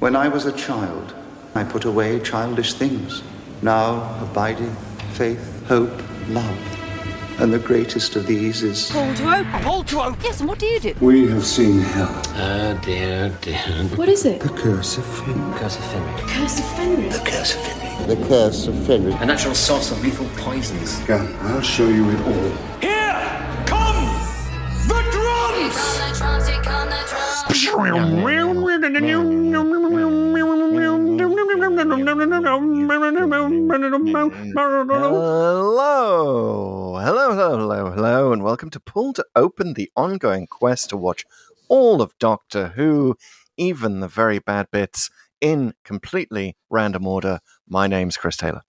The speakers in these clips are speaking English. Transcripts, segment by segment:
When I was a child, I put away childish things. Now abideth faith, hope, love. And the greatest of these is Hold to open. Hold to open. Yes, and what do you do? We have seen hell. Oh dear, oh dear. What is it? The curse of Finn. Curse of Fenric. Curse of Fenris. The Curse of Fenric. the curse of Fenric. A natural source of lethal poisons. Come, I'll show you it all. Here come the drums! Hello, hello, hello, hello, and welcome to Pull to Open, the ongoing quest to watch all of Doctor Who, even the very bad bits, in completely random order. My name's Chris Taylor.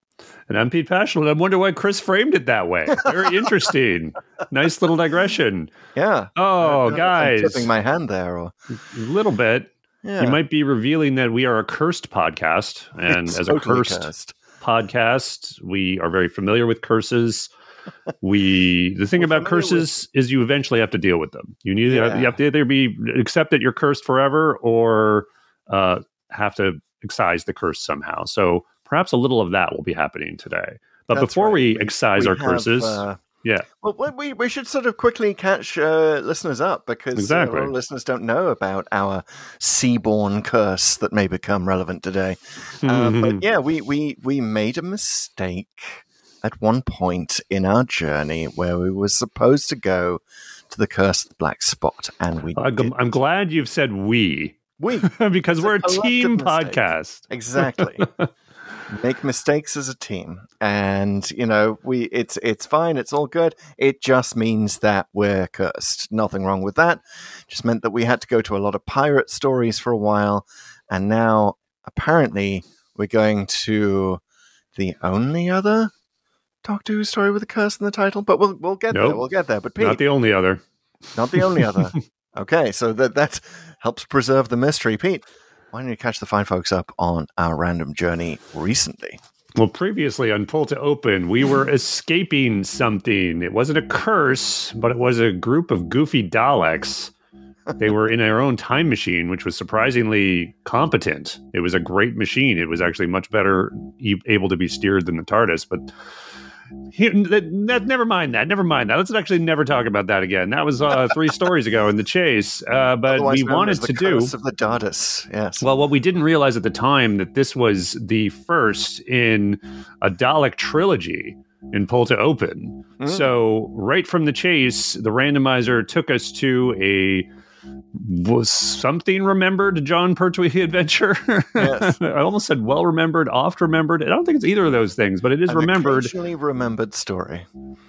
And I'm Pete Passion. I wonder why Chris framed it that way. Very interesting. nice little digression. Yeah. Oh, I don't know if I'm guys. tipping my hand there, or A little bit. yeah, You might be revealing that we are a cursed podcast. And It's as totally a cursed, cursed. podcast, we are very familiar with curses. We the thing We're about curses is you eventually have to deal with them. You need Yeah. you have to either be accept that you're cursed forever or uh, have to excise the curse somehow. So perhaps a little of that will be happening today. But That's before right. we, excise we our have, curses, uh, yeah, Well, we- we, should sort of quickly catch uh, listeners up because uh, Exactly. listeners don't know about our seaborn curse that may become relevant today. Uh, but yeah, we, we, we made a mistake at one point in our journey where we were supposed to go to the curse of the black spot, and we I'm, glad you've said we we because It's we're a a team mistake. podcast. exactly make mistakes as a team and you know we it's it's fine it's all good it just means that we're cursed nothing wrong with that just meant that we had to go to a lot of pirate stories for a while and now apparently we're going to the only other Doctor Who story with a curse in the title, but we'll we'll get there. We'll get there. But Pete, Not the only other. not the only other. okay, so that that helps preserve the mystery. Pete, why don't you catch the fine folks up on our random journey recently? Well, previously on Pull to Open, we were escaping something. It wasn't a curse, but it was a group of goofy Daleks. They were in their own time machine, which was surprisingly competent. It was a great machine. It was actually much better able to be steered than the TARDIS. But here, that, that, never mind that. Never mind that. Let's actually never talk about that again. That was uh, three stories ago in the chase. Uh, but Otherwise we wanted to do. of the TARDIS. Yes. Well, what we didn't realize at the time that this was the first in a Dalek trilogy in Pull to Open. Mm. So right from the chase, the randomizer took us to a was something remembered Jon Pertwee adventure. Yes. I almost said well remembered, oft remembered. I don't think it's either of those things, but it is An remembered occasionally remembered story.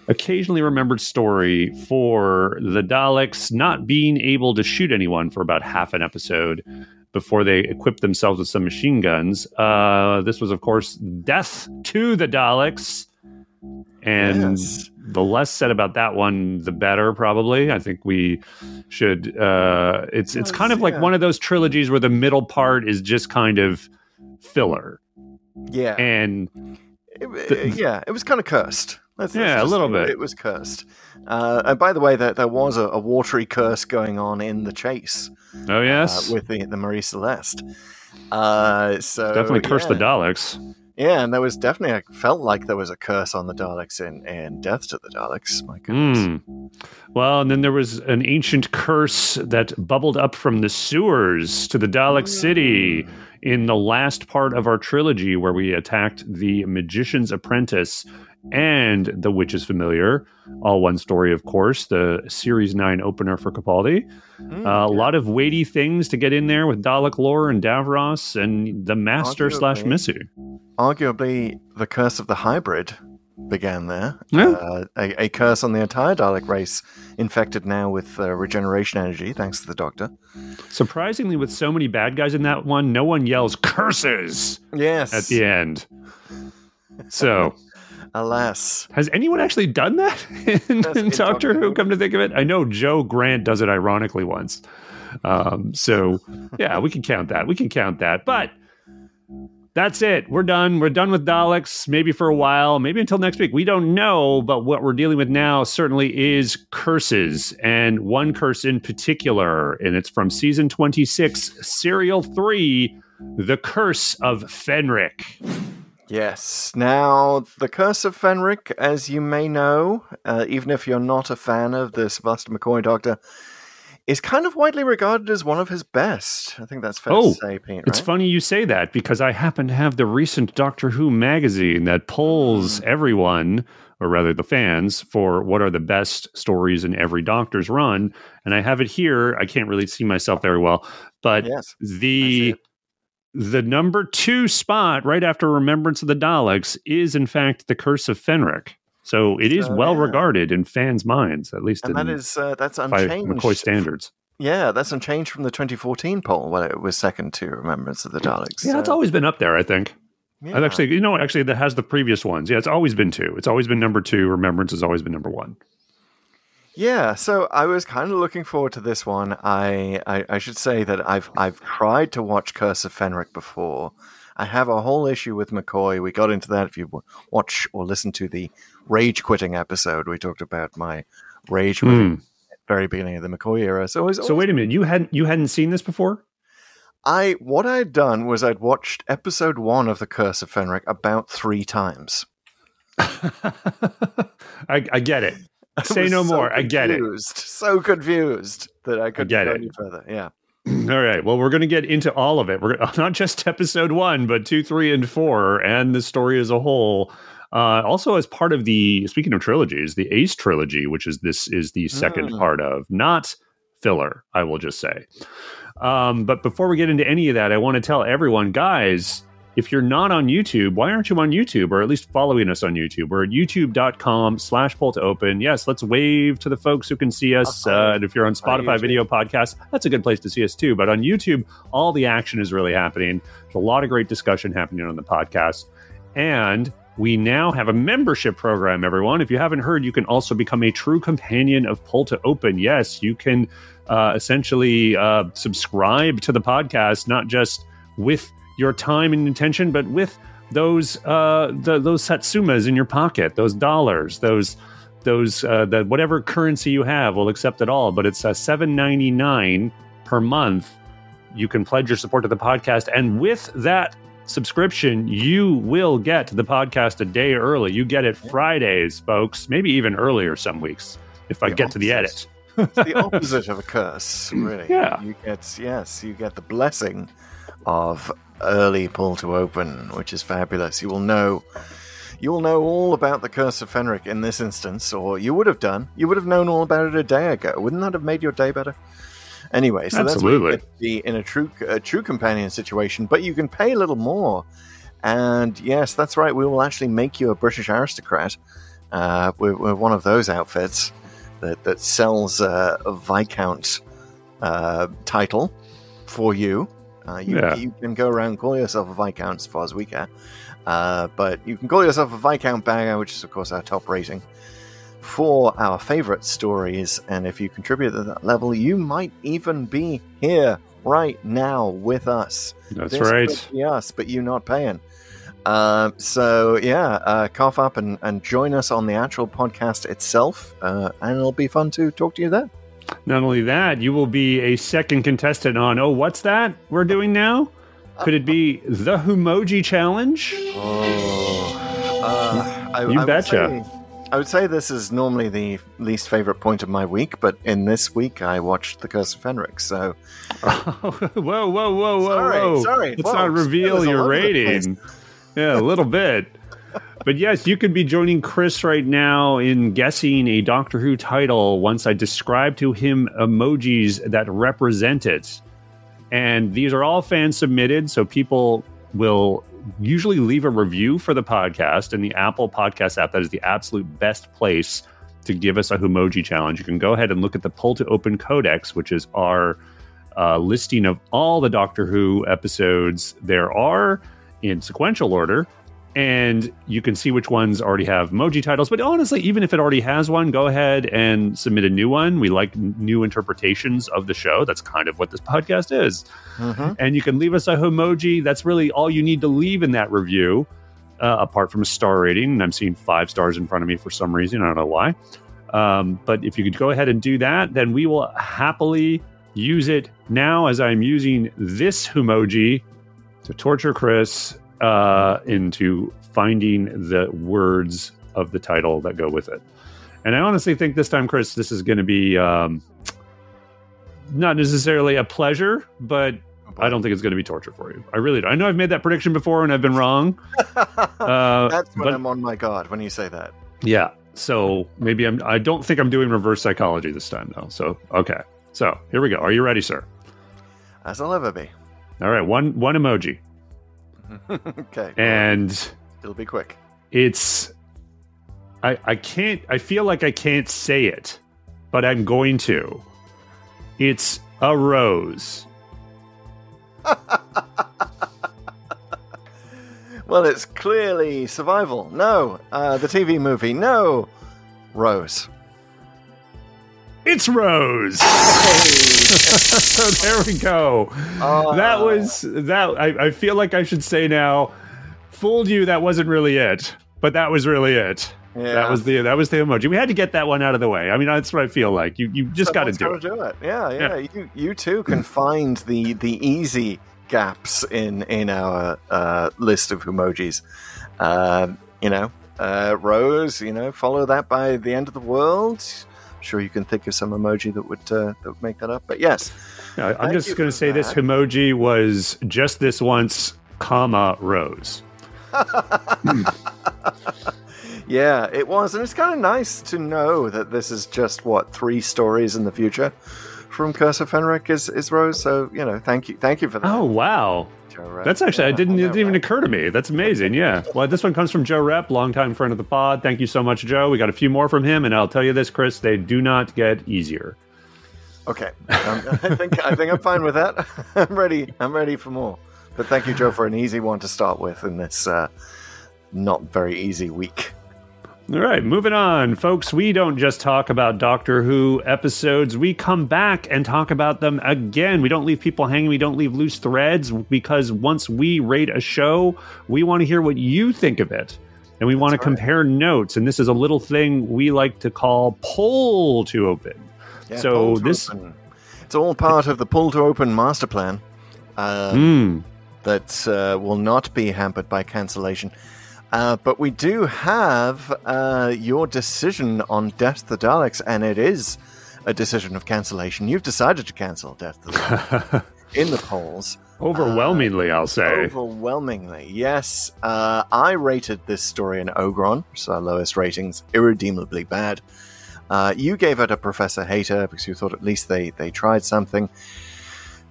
occasionally remembered story for the Daleks not being able to shoot anyone for about half an episode before they equipped themselves with some machine guns. Uh, this was, of course, death to the Daleks. And Yes. The less said about that one, the better. Probably, I think we should. Uh, it's it's kind of like yeah. one of those trilogies where the middle part is just kind of filler, Yeah. and It- it- yeah, it was kind of cursed. Yeah, a little bit. It was cursed. Uh, and by the way, there, there was a, a watery curse going on in the chase oh yes, uh, with the, the Mary Celeste. Uh, so definitely curse yeah. the Daleks. Yeah, and there was definitely I felt like there was a curse on the Daleks in, in Death to the Daleks. My goodness. Hmm. Well, and then there was an ancient curse that bubbled up from the sewers to the Dalek City in the last part of our trilogy, where we attacked the Magician's Apprentice and the Witch is Familiar. All one story, of course, the Series 9 opener for Capaldi. Mm, Uh, a lot of weighty things to get in there with Dalek lore and Davros and the Master slash Arguably. Missy. Arguably, the curse of the hybrid began there. Yeah. Uh, a, a curse on the entire Dalek race, infected now with uh, regeneration energy, thanks to the Doctor. Surprisingly, with so many bad guys in that one, no one yells curses Yes. at the end. So, Alas. has anyone actually done that in, in Doctor? Who. Come to think of it, I know Jo Grant does it ironically once. Um, so, yeah, we can count that. We can count that. But that's it. We're done. We're done with Daleks, maybe for a while, maybe until next week. We don't know. But what we're dealing with now certainly is curses, and one curse in particular. And it's from season 26, Serial 3 The Curse of Fenric. Yes. Now, The Curse of Fenric, as you may know, uh, even if you're not a fan of the Sylvester McCoy Doctor, is kind of widely regarded as one of his best. I think that's fair Oh, to say, Pete. It's funny you say that because I happen to have the recent Doctor Who magazine that polls everyone, or rather the fans, for what are the best stories in every Doctor's run. And I have it here. I can't really see myself very well, but Yes. The. The number two spot right after Remembrance of the Daleks is in fact the Curse of Fenric. So it is well yeah. regarded in fans' minds, at least And in, that is uh, that's by unchanged. McCoy standards. Yeah, that's unchanged from the 2014 poll where it was second to Remembrance of the Daleks. Yeah, it's So, always been up there, I think. yeah. I've actually, you know, actually, that has the previous ones. Yeah, it's always been two. It's always been number two. Remembrance has always been number one. Yeah, so I was kind of looking forward to this one. I, I I should say that I've I've tried to watch Curse of Fenric before. I have a whole issue with McCoy. We got into that if you watch or listen to the rage quitting episode. We talked about my rage quitting at the very beginning of the McCoy era. So, Hmm. So wait a minute, you hadn't you hadn't seen this before? I what I'd done was I'd watched episode one of the Curse of Fenric about three times. I, I get it. I Say no so more. I get it. So confused that I couldn't get go it. any further. Yeah. All right. Well, we're going to get into all of it. We're not just episode one, but two, three, and four, and the story as a whole. Uh, also, as part of the speaking of trilogies, the Ace trilogy, which is this is the second Mm. part of, not filler. I will just say. Um, but before we get into any of that, I want to tell everyone, guys, if you're not on YouTube, why aren't you on YouTube or at least following us on YouTube? We're at youtube.com slash pull to open. Yes, let's wave to the folks who can see us. Uh-oh. Uh, and if you're on Spotify video podcast, that's a good place to see us too. But on YouTube, all the action is really happening. There's a lot of great discussion happening on the podcast. And we now have a membership program, everyone. If you haven't heard, you can also become a true companion of Pull to Open. Yes, you can uh, essentially uh, subscribe to the podcast, not just with your time and intention, but with those uh, the, those satsumas in your pocket, those dollars, those those uh, the whatever currency you have, we'll accept it all. But it's uh, seven ninety nine per month. You can pledge your support to the podcast, and with that subscription, you will get the podcast a day early. You get it Fridays, folks. Maybe even earlier some weeks if I The get to the edit. It's the opposite of a curse, really. Yeah. You get yes, you get the blessing of early pull to open, which is fabulous. You will know you will know all about the curse of Fenric in this instance, or you would have done. You would have known all about it a day ago. Wouldn't that have made your day better? Anyway, so Absolutely. that's what you get to be in a true a true companion situation, but you can pay a little more. And yes, that's right. We will actually make you a British aristocrat. Uh, we're, we're one of those outfits that that sells uh, a viscount uh, title for you. Uh, you, Yeah. you can go around and call yourself a viscount as far as we care, uh, but you can call yourself a viscount bagger, which is of course our top rating for our favorite stories. And if you contribute at that level, you might even be here right now with us. That's This right. us, but you not paying. Uh, so yeah, uh, cough up and, and join us on the actual podcast itself, uh, and it'll be fun to talk to you then. Not only that, you will be a second contestant on. Oh, what's that we're doing now? Could it be the Humoji Challenge? Oh, uh, I, You I would betcha. say- I would say this is normally the least favorite point of my week, but in this week I watched The Curse of Fenric, so whoa, whoa, whoa, whoa, Sorry, whoa! sorry. Let's Whoa, not reveal your rating. Yeah, a little bit. But yes, you could be joining Chris right now in guessing a Doctor Who title once I describe to him emojis that represent it. And these are all fan submitted, so people will usually leave a review for the podcast in the Apple Podcast app. That is the absolute best place to give us a Humoji challenge. You can go ahead and look at the Pull to Open Codex, which is our uh, listing of all the Doctor Who episodes there are in sequential order. And you can see which ones already have emoji titles. But honestly, even if it already has one, go ahead and submit a new one. We like new interpretations of the show. That's kind of what this podcast is. Mhm. And you can leave us a emoji. That's really all you need to leave in that review, uh, apart from a star rating. And I'm seeing five stars in front of me for some reason. I don't know why. Um, but if you could go ahead and do that, then we will happily use it now as I'm using this emoji to torture Chris uh, into finding the words of the title that go with it. And I honestly think this time, Chris, this is going to be um, not necessarily a pleasure, but I don't think it's going to be torture for you. I really don't. I know I've made that prediction before and I've been wrong. Uh, That's when but- I'm on my guard when you say that. yeah. So maybe I'm. I don't think I'm doing reverse psychology this time, though. So okay. So here we go. Are you ready, sir? As I'll ever be. All right. One one emoji, okay. and It'll be quick. it's. I I can't. I feel like I can't say it, but I'm going to. It's a rose. Well, it's clearly survival. No. Uh, the TV movie. No. Rose. It's Rose. So there we go. Oh. that was that. I, I feel like I should say now, fooled you. That wasn't really it, but that was really it. Yeah. That was the that was the emoji. We had to get that one out of the way. I mean, that's what I feel like. You you just got to do it. do it. Yeah, yeah. Yeah. You you too can find the the easy gaps in in our uh, list of emojis. Um, you know, uh, Rose. You know, follow that by the end of the world. Sure you can think of some emoji that would uh, that would make that up. But yes, Yeah, I'm just going to say this emoji was just this once, comma Rose. yeah, it was, and it's kind of nice to know that this is just what three stories in the future from Curse of Fenric is is Rose. So you know, thank you, thank you for that. Oh wow. Joe. That's actually I didn't. It didn't even occur to me. That's amazing. Yeah. Well, this one comes from Joe Rep, longtime friend of the pod. Thank you so much, Joe. We got a few more from him, and I'll tell you this, Chris, they do not get easier. Okay, um, I think I think I'm fine with that. I'm ready. I'm ready for more. But thank you, Joe, for an easy one to start with in this uh, not very easy week. All right, moving on, folks. We don't just talk about Doctor Who episodes. We come back and talk about them again. We don't leave people hanging. We don't leave loose threads because once we rate a show, we want to hear what you think of it. And we want to right. compare notes. And this is a little thing we like to call pull to open. Yeah, So to this- open. it's all part of the pull to open master plan uh, Hmm. that uh, will not be hampered by cancellation. Uh, but we do have uh, your decision on Death to the Daleks, and it is a decision of cancellation. You've decided to cancel Death to the Daleks in the polls. Overwhelmingly, I'll say. Overwhelmingly, yes. Uh, I rated this story in Ogron, which is our lowest ratings, irredeemably bad. Uh, you gave it a Professor Hater because you thought at least they, they tried something.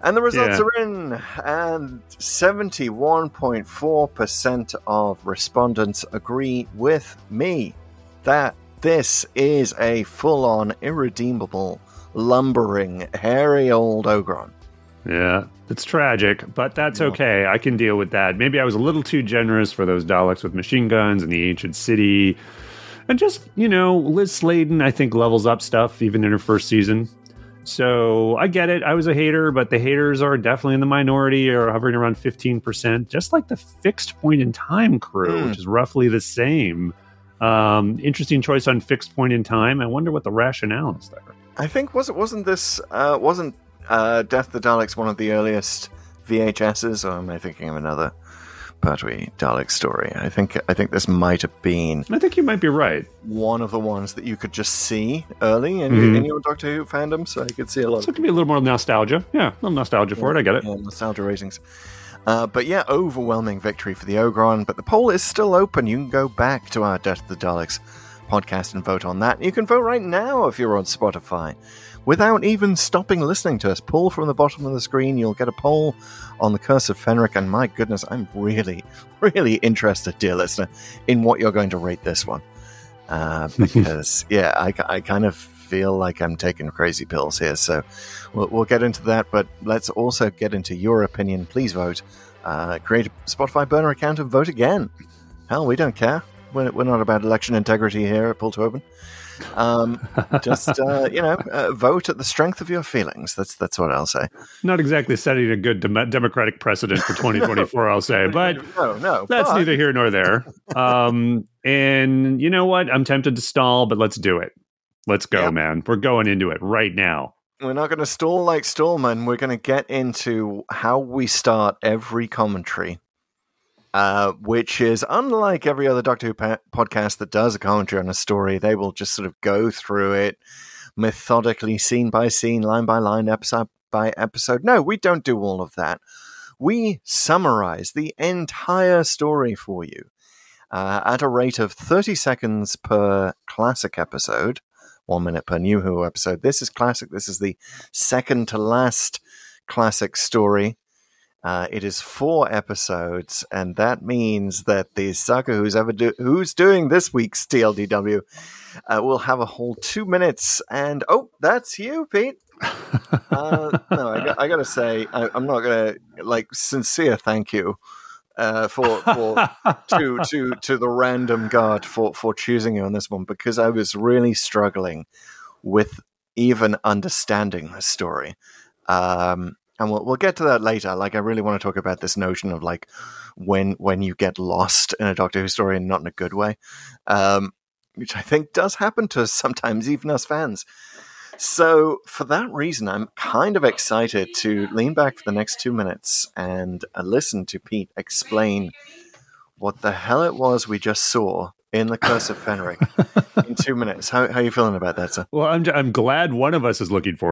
And the results Yeah. are in, and 71.4% of respondents agree with me that this is a full on, irredeemable, lumbering, hairy old Ogron. Yeah, it's tragic, but that's okay. I can deal with that. Maybe I was a little too generous for those Daleks with machine guns and the ancient city. And just, you know, Lis Sladen, I think, levels up stuff even in her first season. So I get it. I was a hater, but the haters are definitely in the minority or hovering around 15%, just like the fixed point in time crew, Hmm. which is roughly the same. Um, interesting choice on fixed point in time. I wonder what the rationale is there. I think was it wasn't this uh, wasn't uh, Death of the Daleks one of the earliest VHSs, or am I thinking of another Pertwee Dalek story? I think I think this might have been I think you might be right. one of the ones that you could just see early in, Mhm. in your Doctor Who fandom, so you could see a lot So it could be a little more nostalgia. Yeah, a little nostalgia for it. I get it. yeah, nostalgia ratings. Uh, but yeah, overwhelming victory for the Ogron. But the poll is still open. You can go back to our Death of the Daleks podcast and vote on that. You can vote right now if you're on Spotify. Without even stopping listening to us. Pull from the bottom of the screen, you'll get a poll on the Curse of Fenric. And my goodness, I'm really, really interested, dear listener, in what you're going to rate this one. Uh, because, yeah, I, I kind of feel like I'm taking crazy pills here. So we'll, we'll get into that. But let's also get into your opinion. Please vote. Uh, create a Spotify burner account and vote again. Hell, we don't care. We're, we're not about election integrity here at Pull to Open. Um, just uh, you know, uh, vote at the strength of your feelings. That's that's what I'll say. Not exactly setting a good dem- democratic precedent for 2024, I'll say, but no, no, that's but- neither here nor there. Um, and you know what? I'm tempted to stall, but let's do it. Let's go, Yep. man. We're going into it right now. We're not going to stall like Stallman. We're going to get into how we start every commentary, uh, which is unlike every other Doctor Who pa- podcast that does a commentary on a story. They will just sort of go through it methodically, scene by scene, line by line, episode by episode. No, we don't do all of that. We summarize the entire story for you uh, at a rate of 30 seconds per classic episode one minute per New Who episode. This is classic. This is the second to last classic story. Uh, it is four episodes, and that means that the sucker who's ever do- who's doing this week's TLDW uh, will have a whole two minutes. And oh, that's you, Pete. Uh, no, I, got, I gotta say, I, I'm not gonna like sincere thank you uh, for for to to to the random guard for for choosing you on this one because I was really struggling with even understanding the story. Um, and we'll we'll get to that later. Like, I really want to talk about this notion of like when when you get lost in a Doctor Who story and not in a good way, um, which I think does happen to us sometimes, even us fans. So, for that reason, I'm kind of excited to lean back for the next two minutes and uh, listen to Pete explain what the hell it was we just saw in the Curse of Fenric in two minutes. How, how are you feeling about that, sir? Well, I'm, I'm glad one of us is looking for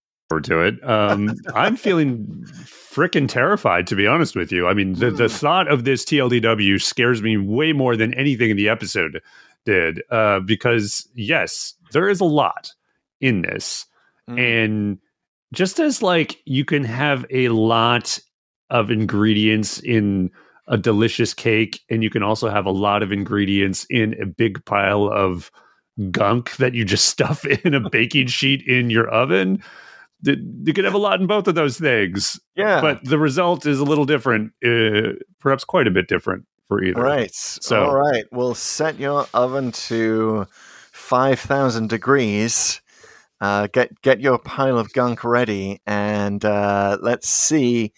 Forward to it. Um, I'm feeling freaking terrified, to be honest with you. I mean, the, the thought of this TLDW scares me way more than anything in the episode did, uh, because yes, there is a lot in this, and just as like you can have a lot of ingredients in a delicious cake, and you can also have a lot of ingredients in a big pile of gunk that you just stuff in a baking sheet in your oven you could have a lot in both of those things. Yeah. But the result is a little different, uh, perhaps quite a bit different for either. Right. So- all right. We'll set your oven to five thousand degrees. Uh, get get your pile of gunk ready, and uh, let's see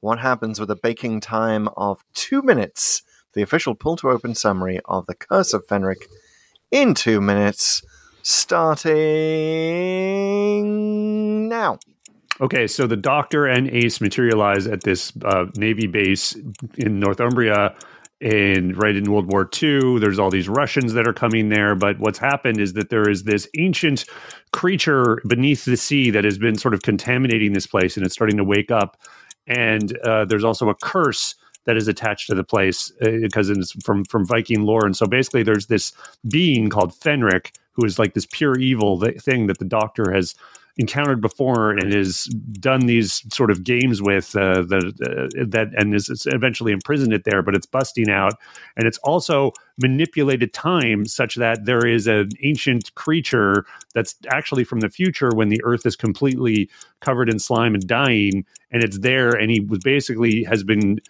what happens with a baking time of two minutes. The official pull to open summary of the Curse of Fenric in two minutes, starting now. Okay, so the Doctor and Ace materialize at this uh, Navy base in Northumbria. And right in World War II, there's all these Russians that are coming there. But what's happened is that there is this ancient creature beneath the sea that has been sort of contaminating this place and it's starting to wake up. And uh, there's also a curse that is attached to the place uh, because it's from, from Viking lore. And so basically, there's this being called Fenric who is like this pure evil th- thing that the Doctor has encountered before and has done these sort of games with uh, the, uh, that and is, is eventually imprisoned it there but it's busting out. And it's also manipulated time such that there is an ancient creature that's actually from the future when the earth is completely covered in slime and dying and it's there and he was basically has been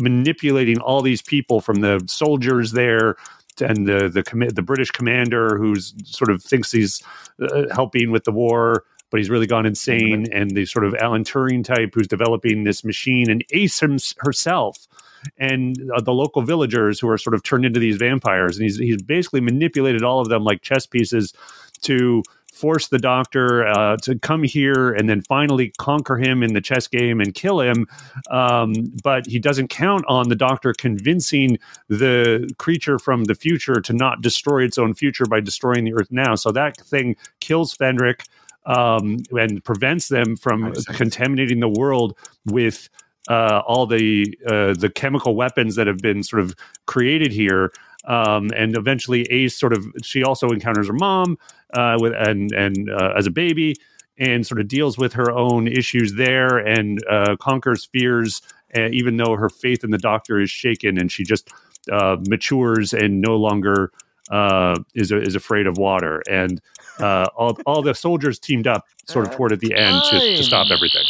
manipulating all these people from the soldiers there and the the the British commander who's sort of thinks he's uh, helping with the war, but he's really gone insane, and the sort of Alan Turing type who's developing this machine, and Ace him, herself, and uh, the local villagers who are sort of turned into these vampires, and he's he's basically manipulated all of them like chess pieces to force the Doctor uh, to come here and then finally conquer him in the chess game and kill him. Um, but he doesn't count on the Doctor convincing the creature from the future to not destroy its own future by destroying the Earth now. So that thing kills Fenric um, and prevents them from contaminating the world with uh, all the uh, the chemical weapons that have been sort of created here. Um, and eventually, Ace sort of she also encounters her mom uh, with and and uh, as a baby, and sort of deals with her own issues there and uh, conquers fears, uh, even though her faith in the Doctor is shaken, and she just matures and no longer is is afraid of water. And all all the soldiers teamed up sort of toward at the end to, to stop everything.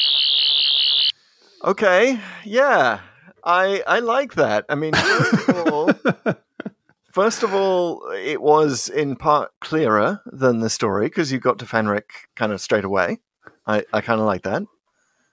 Okay, yeah, I I like that. I mean, first of all, first of all, it was in part clearer than the story because you got to Fenric kind of straight away. I I kind of like that.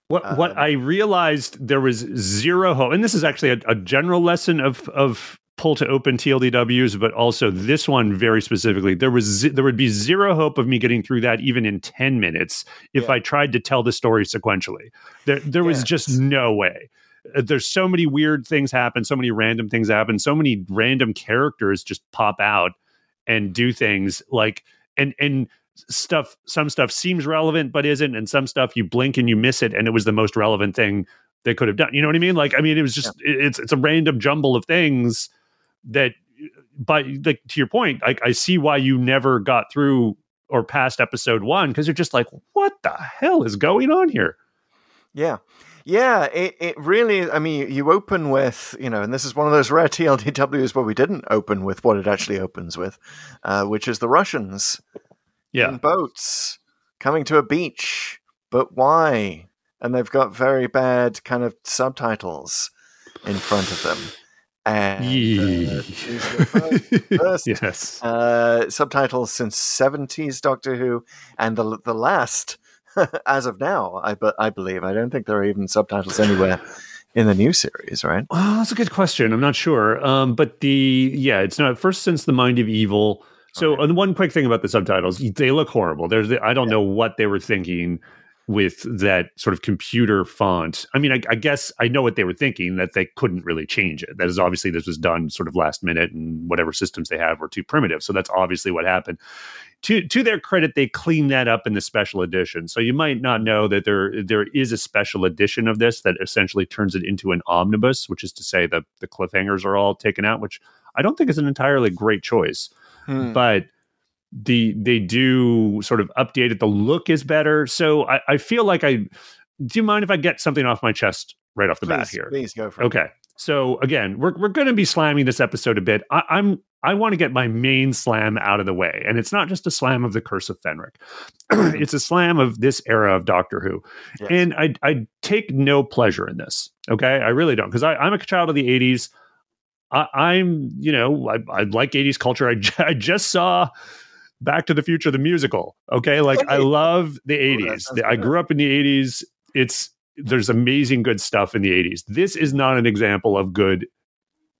What what um, I realized there was zero hope, and this is actually a, a general lesson of of pull to open TLDWs, but also this one very specifically. There was z- there would be zero hope of me getting through that even in ten minutes if yeah. I tried to tell the story sequentially. There there was yes. just no way. Uh, there's so many weird things happen, so many random things happen, so many random characters just pop out and do things like and and stuff some stuff seems relevant but isn't and some stuff you blink and you miss it and it was the most relevant thing they could have done. You know what i mean? Like i mean it was just yeah. it's it's a random jumble of things that but like to your point I, I see why you never got through or past episode one because you're just like what the hell is going on here? Yeah yeah it, it really i mean you open with you know and this is one of those rare tldws where we didn't open with what it actually opens with uh, which is the russians yeah. in boats coming to a beach. But why? And they've got very bad kind of subtitles in front of them. And uh, first, yes, uh, subtitles since seventies Doctor Who, and the the last as of now, I but I believe I don't think there are even subtitles anywhere in the new series, right? Well, that's a good question. I'm not sure, um, but the yeah, it's not first since the Mind of Evil. So, okay. one quick thing about the subtitles, they look horrible. There's, I don't yeah. know what they were thinking with that sort of computer font. I mean, I, I, guess I know what they were thinking that they couldn't really change it. That is obviously this was done sort of last minute, and whatever systems they have were too primitive. So that's obviously what happened. To to their credit, they cleaned that up in the special edition. So you might not know that there there is a special edition of this that essentially turns it into an omnibus, which is to say the the cliffhangers are all taken out, which I don't think is an entirely great choice, hmm. but the they do sort of update it. The look is better. So I, I feel like I do you mind if I get something off my chest right off the please, bat here? Please go for okay. it. Okay. So again, we're we're going to be slamming this episode a bit. I, I'm I want to get my main slam out of the way, and it's not just a slam of the Curse of Fenric; it's a slam of this era of Doctor Who. Yes. And I I take no pleasure in this. Okay, I really don't because I'm a child of the '80s. I, am you know I, I like '80s culture. I, I just saw Back to the Future the musical. Okay, like I love the '80s. I grew up in the '80s. It's there's amazing good stuff in the '80s. This is not an example of good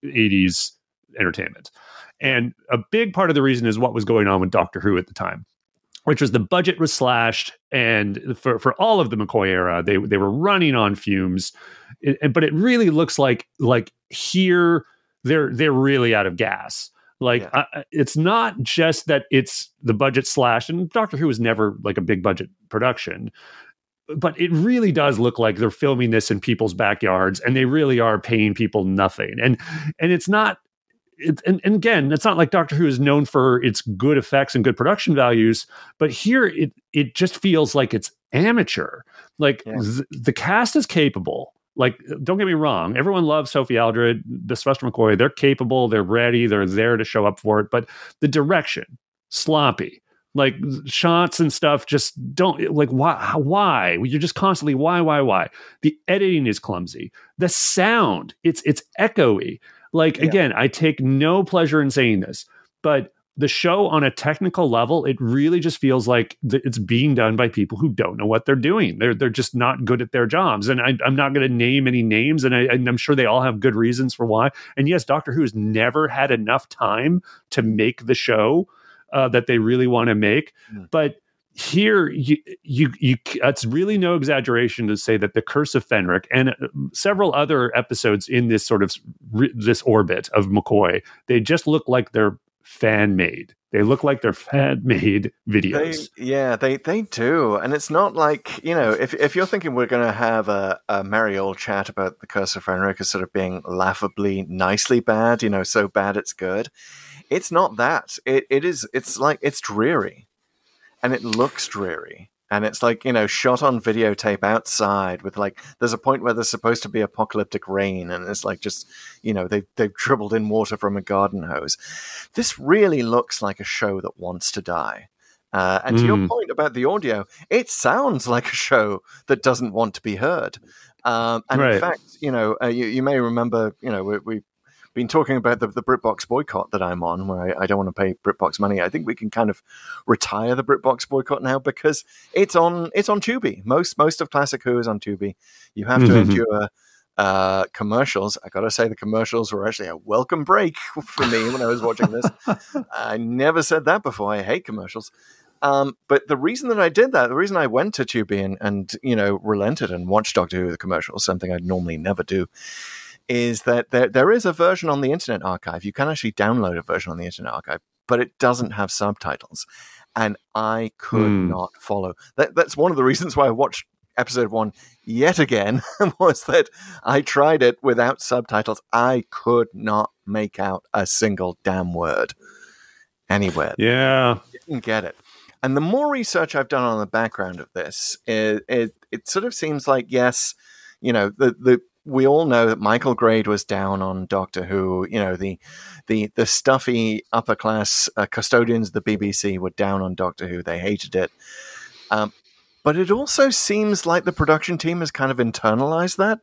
'80s entertainment, and a big part of the reason is what was going on with Doctor Who at the time which was the budget was slashed, and for, for all of the McCoy era, they they were running on fumes. It, but it really looks like like here they're they're really out of gas. Like yeah. It's not just that it's the budget slashed, and Doctor Who was never like a big budget production, but it really does look like they're filming this in people's backyards, and they really are paying people nothing. And and it's not. It, and, and again, it's not like Doctor Who is known for its good effects and good production values, but here it it just feels like it's amateur. Like yeah. th- the cast is capable, like don't get me wrong everyone loves sophie aldred the sylvester mccoy. They're capable they're ready they're there to show up for it but the direction sloppy. Like shots and stuff just don't like why why? You're just constantly why why why? The editing is clumsy. The sound it's it's echoey like yeah. again i take no pleasure in saying this but the show on a technical level, it really just feels like th- it's being done by people who don't know what they're doing. They're they're just not good at their jobs. And I, am not going to name any names, and, I, am sure they all have good reasons for why. And yes, Doctor Who has never had enough time to make the show uh, that they really want to make, mm. but here you you you it's really no exaggeration to say that the curse of fenric and uh, several other episodes in this sort of this orbit of mccoy they just look like they're fan made they look like they're fan made videos. they, yeah they they do. And it's not like you know if, if you're thinking we're going to have a, a merry old chat about the curse of fenric as sort of being laughably nicely bad you know so bad it's good it's not that. It, it is it's like it's dreary and it looks dreary and it's like you know shot on videotape outside with like there's a point where there's supposed to be apocalyptic rain and it's like just you know they've, they've dribbled in water from a garden hose this really looks like a show that wants to die uh, and to your hmm. point about the audio it sounds like a show that doesn't want to be heard um, and right. in fact you know uh, you, you, may remember you know we, we been talking about the, the BritBox boycott that I'm on, where I, I, don't want to pay BritBox money. I think we can kind of retire the BritBox boycott now because it's on it's on Tubi. Most most of Classic Who is on Tubi. You have to mm-hmm. endure uh, commercials. I got to say, the commercials were actually a welcome break for me when I was watching this. I never said that before. I hate commercials. Um, but the reason that I did that, the reason I went to Tubi and, and you know relented and watched Doctor Who the commercials, something I'd normally never do, is that there, there is a version on the Internet Archive. You can actually download a version on the Internet Archive, but it doesn't have subtitles. And I could mm. not follow. That, that's one of the reasons why I watched episode one yet again was that I tried it without subtitles. I could not make out a single damn word anywhere. Yeah. Didn't get it. And the more research I've done on the background of this, it, it, it sort of seems like, yes, you know, the, the we all know that Michael Grade was down on Doctor Who. You know, the the the stuffy upper class uh, custodians of the BBC were down on Doctor Who. They hated it. Um, but it also seems like the production team has kind of internalized that.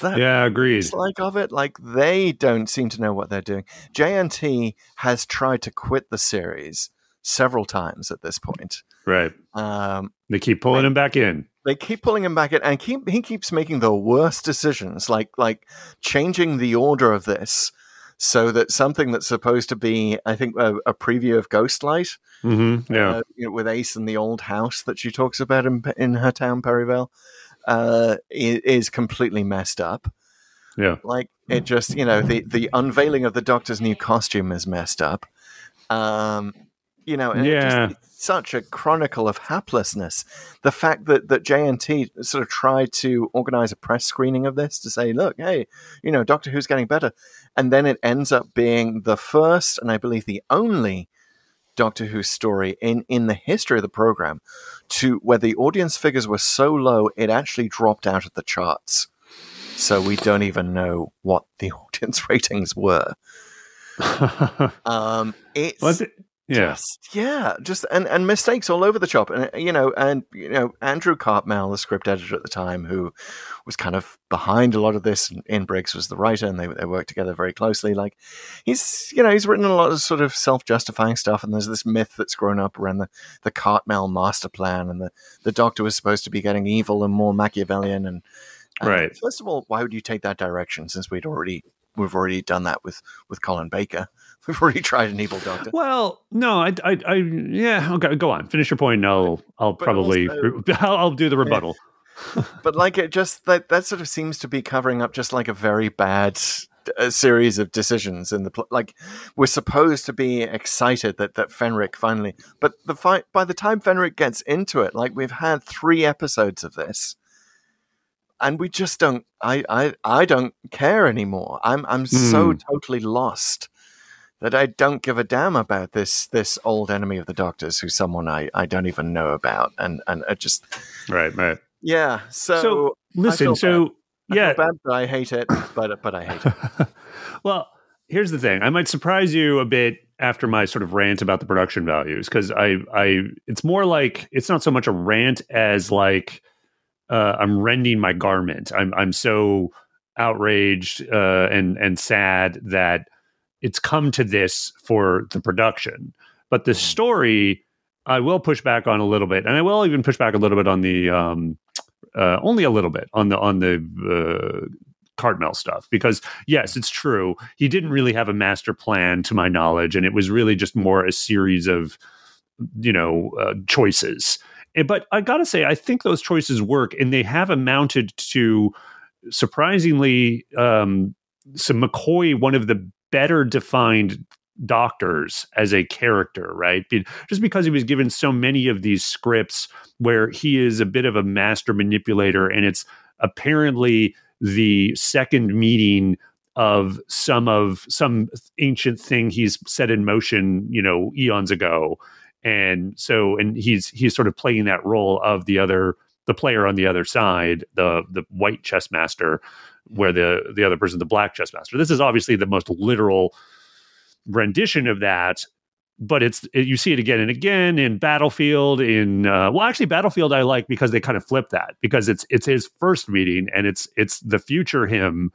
that yeah, agreed. Like of it, like they don't seem to know what they're doing. JNT has tried to quit the series several times at this point. Right. Um, they keep pulling him back in they keep pulling him back in, and keep he keeps making the worst decisions, like like changing the order of this so that something that's supposed to be, I think, a, a preview of Ghostlight, mm-hmm, yeah, uh, you know, with Ace and the old house that she talks about in in her town Perivale, uh, is completely messed up. Yeah, like it just you know the the unveiling of the Doctor's new costume is messed up. Um, you know, yeah. Just, such a chronicle of haplessness. The fact that that JNT sort of tried to organize a press screening of this to say, look, hey, you know, Doctor Who's getting better, and then it ends up being the first and I believe the only Doctor Who story in in the history of the program to where the audience figures were so low it actually dropped out of the charts. So we don't even know what the audience ratings were. um, it's yeah. Just, yeah, just and, and mistakes all over the shop, and you know, and you know, Andrew Cartmel, the script editor at the time, who was kind of behind a lot of this, and Ian Briggs was the writer, and they they worked together very closely. Like he's, you know, he's written a lot of sort of self justifying stuff, and there's this myth that's grown up around the the Cartmel master plan, and the the Doctor was supposed to be getting evil and more Machiavellian, and, and right. First of all, why would you take that direction? Since we'd already we've already done that with with Colin Baker. We've already tried an evil doctor. Well, no, I, I, I yeah. Okay, go on. Finish your point. I'll, I'll but probably, also, I'll, I'll, do the rebuttal. Yeah. but like it just that that sort of seems to be covering up just like a very bad a series of decisions in the pl- like we're supposed to be excited that that Fenric finally but the fight by the time Fenric gets into it like we've had 3 episodes of this and we just don't I I I don't care anymore I'm I'm mm. so hmm. totally lost that I don't give a damn about this this old enemy of the doctors, who's someone I, I don't even know about, and and I just right right yeah. So, so listen, so bad. yeah, I bad, but I hate it, but but I hate it. well, here's the thing: I might surprise you a bit after my sort of rant about the production values because I I it's more like it's not so much a rant as like uh, I'm rending my garment. I'm I'm so outraged uh, and and sad that it's come to this for the production. But the mm. story, I will push back on a little bit, and I will even push back a little bit on the um, uh, only a little bit on the on the uh, Cartmel stuff because yes, it's true. He didn't really have a master plan, to my knowledge, and it was really just more a series of you know uh, choices. But I gotta say, I think those choices work, and they have amounted to surprisingly um, so McCoy, one of the better defined doctors as a character, right? Just because he was given so many of these scripts where he is a bit of a master manipulator, and it's apparently the second meeting of some of some ancient thing he's set in motion, you know, eons ago. And so and he's he's sort of playing that role of the other the player on the other side, the the white chess master, where the the other person the black chess master. This is obviously the most literal rendition of that but it's it, you see it again and again in battlefield in uh, well actually battlefield i like because they kind of flip that because it's it's his first meeting and it's it's the future him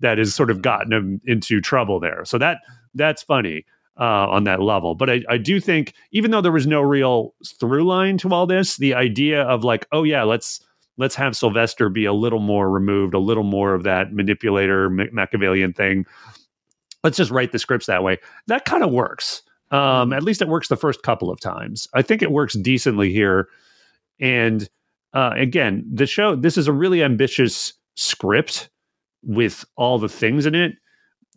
that has sort of gotten him into trouble there so that that's funny uh, on that level but I, I do think even though there was no real through line to all this the idea of like oh yeah let's let's have sylvester be a little more removed a little more of that manipulator Ma- machiavellian thing let's just write the scripts that way that kind of works um, at least it works the first couple of times. I think it works decently here. And uh, again, the show, this is a really ambitious script with all the things in it.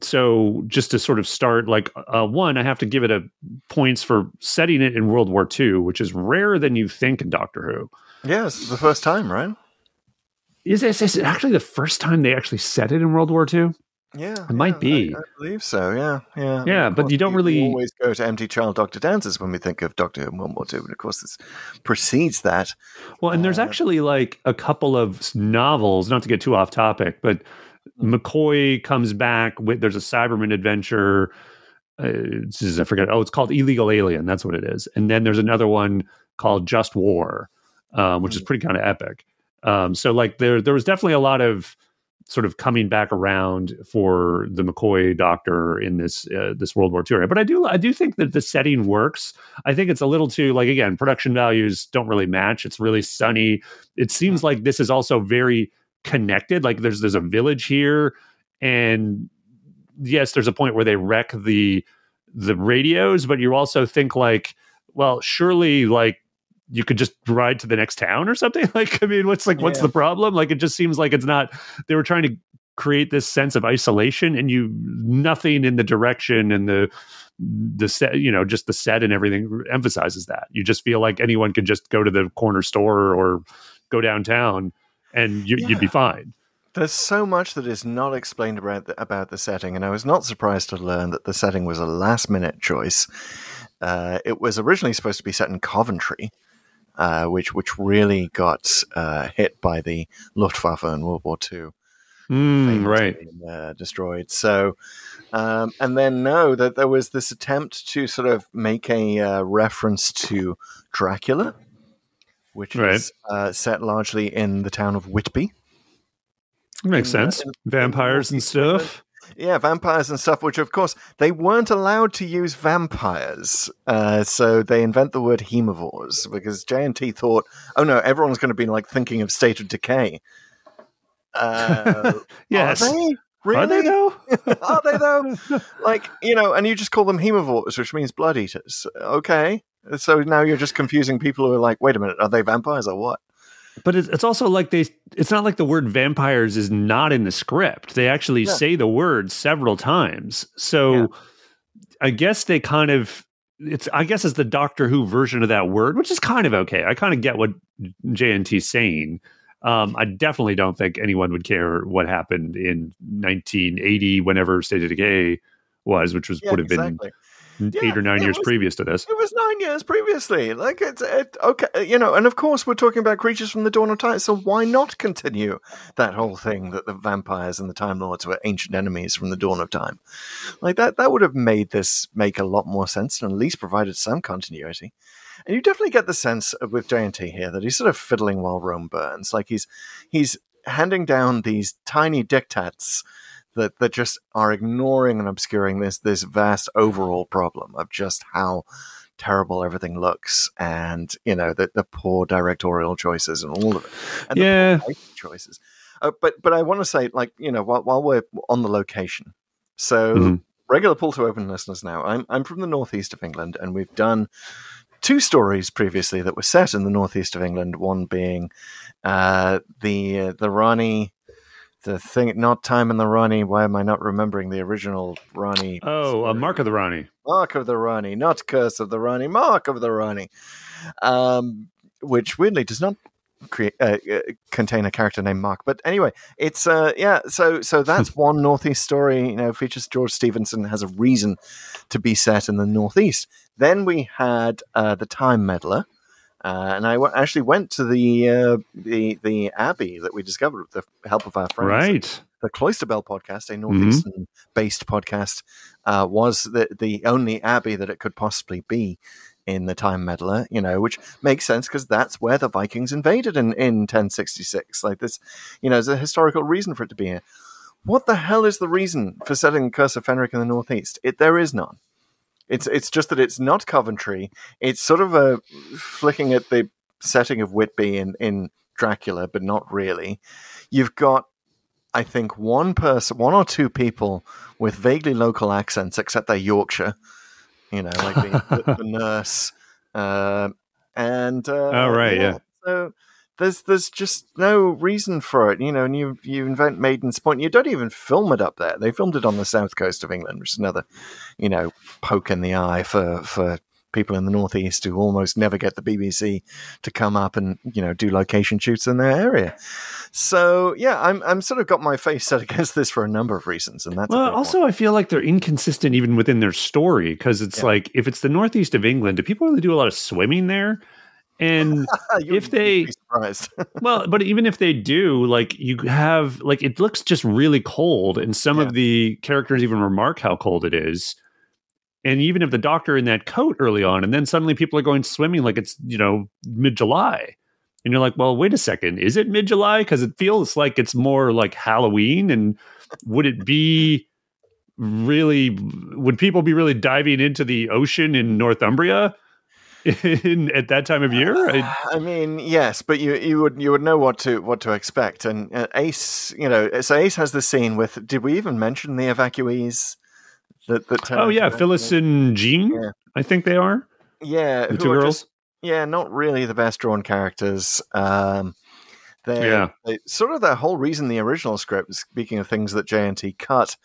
So just to sort of start, like uh, one, I have to give it a points for setting it in World War II, which is rarer than you think in Doctor Who. Yeah, the first time, right? Is this is it actually the first time they actually set it in World War II? Yeah, It might be. I, I believe so. Yeah, yeah, Yeah, Of but course, you don't really- always go to empty child Doctor dances when we think of Doctor Who and World War Two, but of course this precedes that. Well, and there's actually like a couple of novels, not to get too off topic, but McCoy comes back with there's a Cyberman adventure. Uh, this is- I forget. Oh, it's called Illegal Alien. That's what it is. And then there's another one called Just War, um, which is pretty kind of epic. Um, so like there there was definitely a lot of sort of coming back around for the McCoy doctor in this uh, this World War II era. But I do I do think that the setting works. I think it's a little too like again production values don't really match. It's really sunny. It seems like this is also very connected. Like there's there's a village here, and yes, there's a point where they wreck the the radios, but you also think like, well, surely like you could just ride to the next town or something. Like, I mean, what's like, what's Yeah. the problem? Like, it just seems like it's not. They were trying to create this sense of isolation, and you nothing in the direction and the the set, you know, just the set and everything emphasizes that. You just feel like anyone could just go to the corner store or go downtown, and you, you'd be fine. There's so much that is not explained about the, about the setting, and I was not surprised to learn that the setting was a last minute choice. Uh, it was originally supposed to be set in Coventry, uh, which which really got uh, hit by the Luftwaffe in World War II. Mm, right. being, uh, destroyed. So, um, and then no, that there was this attempt to sort of make a uh, reference to Dracula, which Right. is uh, set largely in the town of Whitby. Makes in, uh, sense. in- Vampires and stuff. Yeah, vampires and stuff, which of course they weren't allowed to use vampires. Uh, so they invent the word haemovores because JNT thought, oh no, everyone's going to be like thinking of State of Decay. Uh, Yes. Are they? Really? Are they though? Are they though? like, you know, and you just call them haemovores, which means blood eaters. Okay. So now you're just confusing people who are like, wait a minute, are they vampires or what? But it's, it's also like they. It's not like the word vampires is not in the script. They actually Yeah. say the word several times. So Yeah. I guess they kind of. It's. I guess it's the Doctor Who version of that word, which is kind of okay. I kind of get what JNT's saying. Um, I definitely don't think anyone would care what happened in 1980, whenever State of Decay was, which was Yeah, would have exactly. been Yeah, eight or nine years was- previous to this. It was nine years previously. Like it's it, okay, you know. And of course, we're talking about creatures from the dawn of time. So why not continue that whole thing that the vampires and the Time Lords were ancient enemies from the dawn of time? Like that, that would have made this make a lot more sense and at least provided some continuity. And you definitely get the sense of, with JNT here that he's sort of fiddling while Rome burns. Like he's he's handing down these tiny dictats that that just are ignoring and obscuring this this vast overall problem of just how terrible everything looks and you know the, the poor directorial choices and all of it and the poor Yeah. choices uh, but but i want to say like you know while, while we're on the location so Mhm. regular pull to open listeners now i'm i'm from the northeast of england and we've done two stories previously that were set in the northeast of England. One being uh, the uh, the Rani, the thing, not Time and the Rani. Why am I not remembering the original Rani? Oh, uh, Mark of the Rani. Mark of the Rani, not Curse of the Rani. Mark of the Rani, um, which weirdly does not create uh, uh, contain a character named Mark. But anyway, it's uh yeah. So so that's one northeast story. You know, features George Stephenson has a reason to be set in the northeast. Then we had uh, the Time Meddler. Uh, and I w- actually went to the uh, the the abbey that we discovered with the help of our friends. Right. The Cloister Bell podcast, a northeastern based podcast, uh, was the the only abbey that it could possibly be in the Time Meddler. You know, which makes sense because that's where the Vikings invaded in in 1066. Like this, you know, there's a historical reason for it to be here. What the hell is the reason for setting Curse of Fenric in the northeast? It there is none. It's it's just that it's not Coventry. It's sort of a flicking at the setting of Whitby in, in Dracula, but not really. You've got, I think, one person, one or two people with vaguely local accents, except they're Yorkshire. You know, like the, the, nurse, uh, and uh, Oh, right, yeah. So there's there's just no reason for it, you know. And you you invent Maiden's Point, you don't even film it up there. They filmed it on the south coast of England, which is another, you know, poke in the eye for for people in the northeast who almost never get the BBC to come up and you know do location shoots in their area. So yeah, I'm I'm sort of got my face set against this for a number of reasons, and that's Well, also, I feel like they're inconsistent even within their story because it's Yeah. like if it's the northeast of England, do people really do a lot of swimming there? And if they- surprised, well, but even if they do, like you have, like it looks just really cold, and some Yeah. of the characters even remark how cold it is. And even if the doctor in that coat early on, and then suddenly people are going swimming like it's you know mid July, and you're like, well, wait a second, is it mid July? Because it feels like it's more like Halloween, and would it be really? Would people be really diving into the ocean in Northumbria? In, at that time of year, I- I mean, yes, but you you would you would know what to what to expect. And uh, Ace, you know, so Ace has the scene with. Did we even mention the evacuees? That that Oh yeah, Phyllis and Jean. Yeah. I think they are Yeah, the two girls. just- yeah, not really the best drawn characters. Um, they, Yeah. they- sort of the whole reason the original script, speaking of things that JNT cut,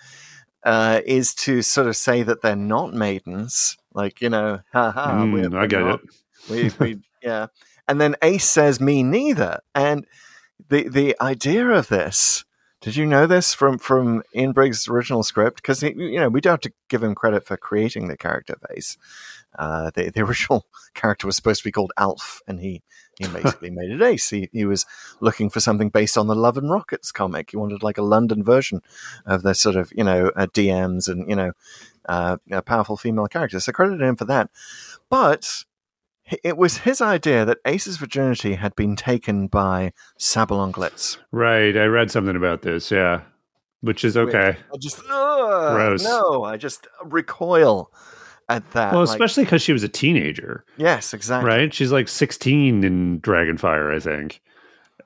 uh, is to sort of say that they're not maidens. Like you know, haha, Mm, we're, I get not. it. we, we yeah and then ace says me neither and the the idea of this did you know this from from ian briggs original script because you know we don't have to give him credit for creating the character of ace uh, the, the original character was supposed to be called alf and he he basically made it ace he, he was looking for something based on the love and rockets comic he wanted like a london version of the sort of you know uh, dms and you know uh, uh, powerful female characters so credited him for that but it was his idea that Ace's virginity had been taken by Sabalom Glitz. Right. I read something about this. Yeah, which is okay. I just, ugh, Gross. no, I just recoil at that. Well, Like, especially because she was a teenager, yes, exactly. right? She's like 16 in Dragonfire, I think,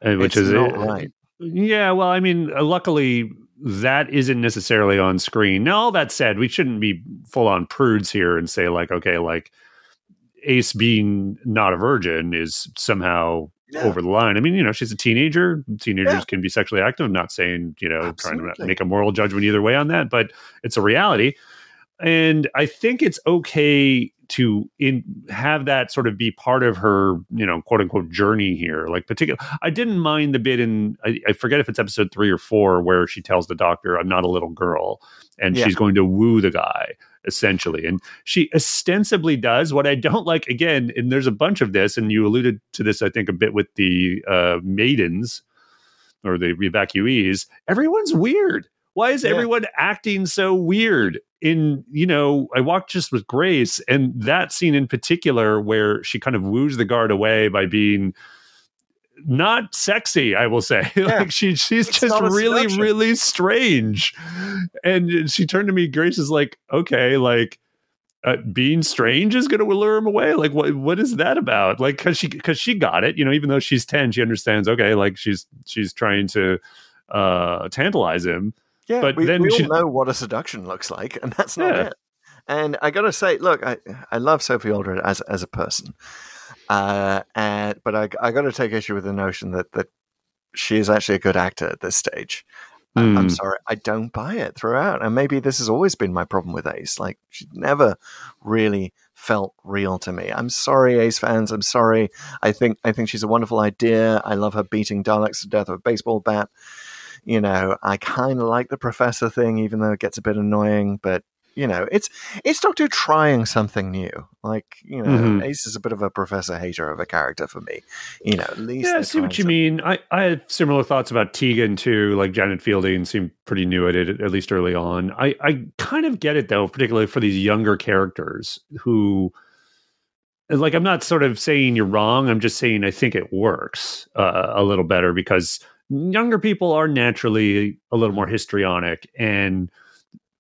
and which It's is not right. Yeah. Well, I mean, uh, luckily that isn't necessarily on screen. Now, all that said, we shouldn't be full on prudes here and say like, okay, like Ace being not a virgin is somehow Yeah. over the line. I mean, you know, she's a teenager. Teenagers Yeah. can be sexually active. I'm not saying, you know, trying to make a moral judgment either way on that, but it's a reality. And I think it's okay to in have that sort of be part of her, you know, quote unquote journey here. Like particular I didn't mind the bit in I, I forget if it's episode three or four where she tells the doctor, I'm not a little girl, and Yeah. she's going to woo the guy, essentially. And she ostensibly does what I don't like again, and there's a bunch of this, and you alluded to this, I think, a bit with the uh maidens or the evacuees. Everyone's weird. Why is Yeah. everyone acting so weird? In you know, I walked just with Grace, and that scene in particular, where she kind of woos the guard away by being not sexy, I will say. like she she's It's just really, really strange. And she turned to me, Grace is like, okay, like uh, being strange is going to lure him away. Like, what what is that about? Like, because she because she got it, you know. Even though she's ten, she understands. Okay, like she's she's trying to uh tantalize him. Yeah, But we, then we all she- know what a seduction looks like, and that's not Yeah. it. And I got to say, look, I, I love Sophie Aldred as as a person, uh, and but I I got to take issue with the notion that that she is actually a good actor at this stage. I- I'm Hmm. sorry, I don't buy it throughout, and maybe this has always been my problem with Ace. Like she never really felt real to me. I'm sorry, Ace fans. I'm sorry. I think I think she's a wonderful idea. I love her beating Daleks to death with a baseball bat. You know, I kind of like the professor thing, even though it gets a bit annoying. But you know, it's it's Doctor trying something new. Like you know, Mhm. Ace is a bit of a professor hater of a character for me. You know, at least Yeah, I see what you mean. I, I had similar thoughts about Tegan too. Like Janet Fielding seemed pretty new at it, at least early on. I, I kind of get it though, particularly for these younger characters who, like, I'm not sort of saying you're wrong. I'm just saying I think it works uh, a little better because younger people are naturally a little more histrionic and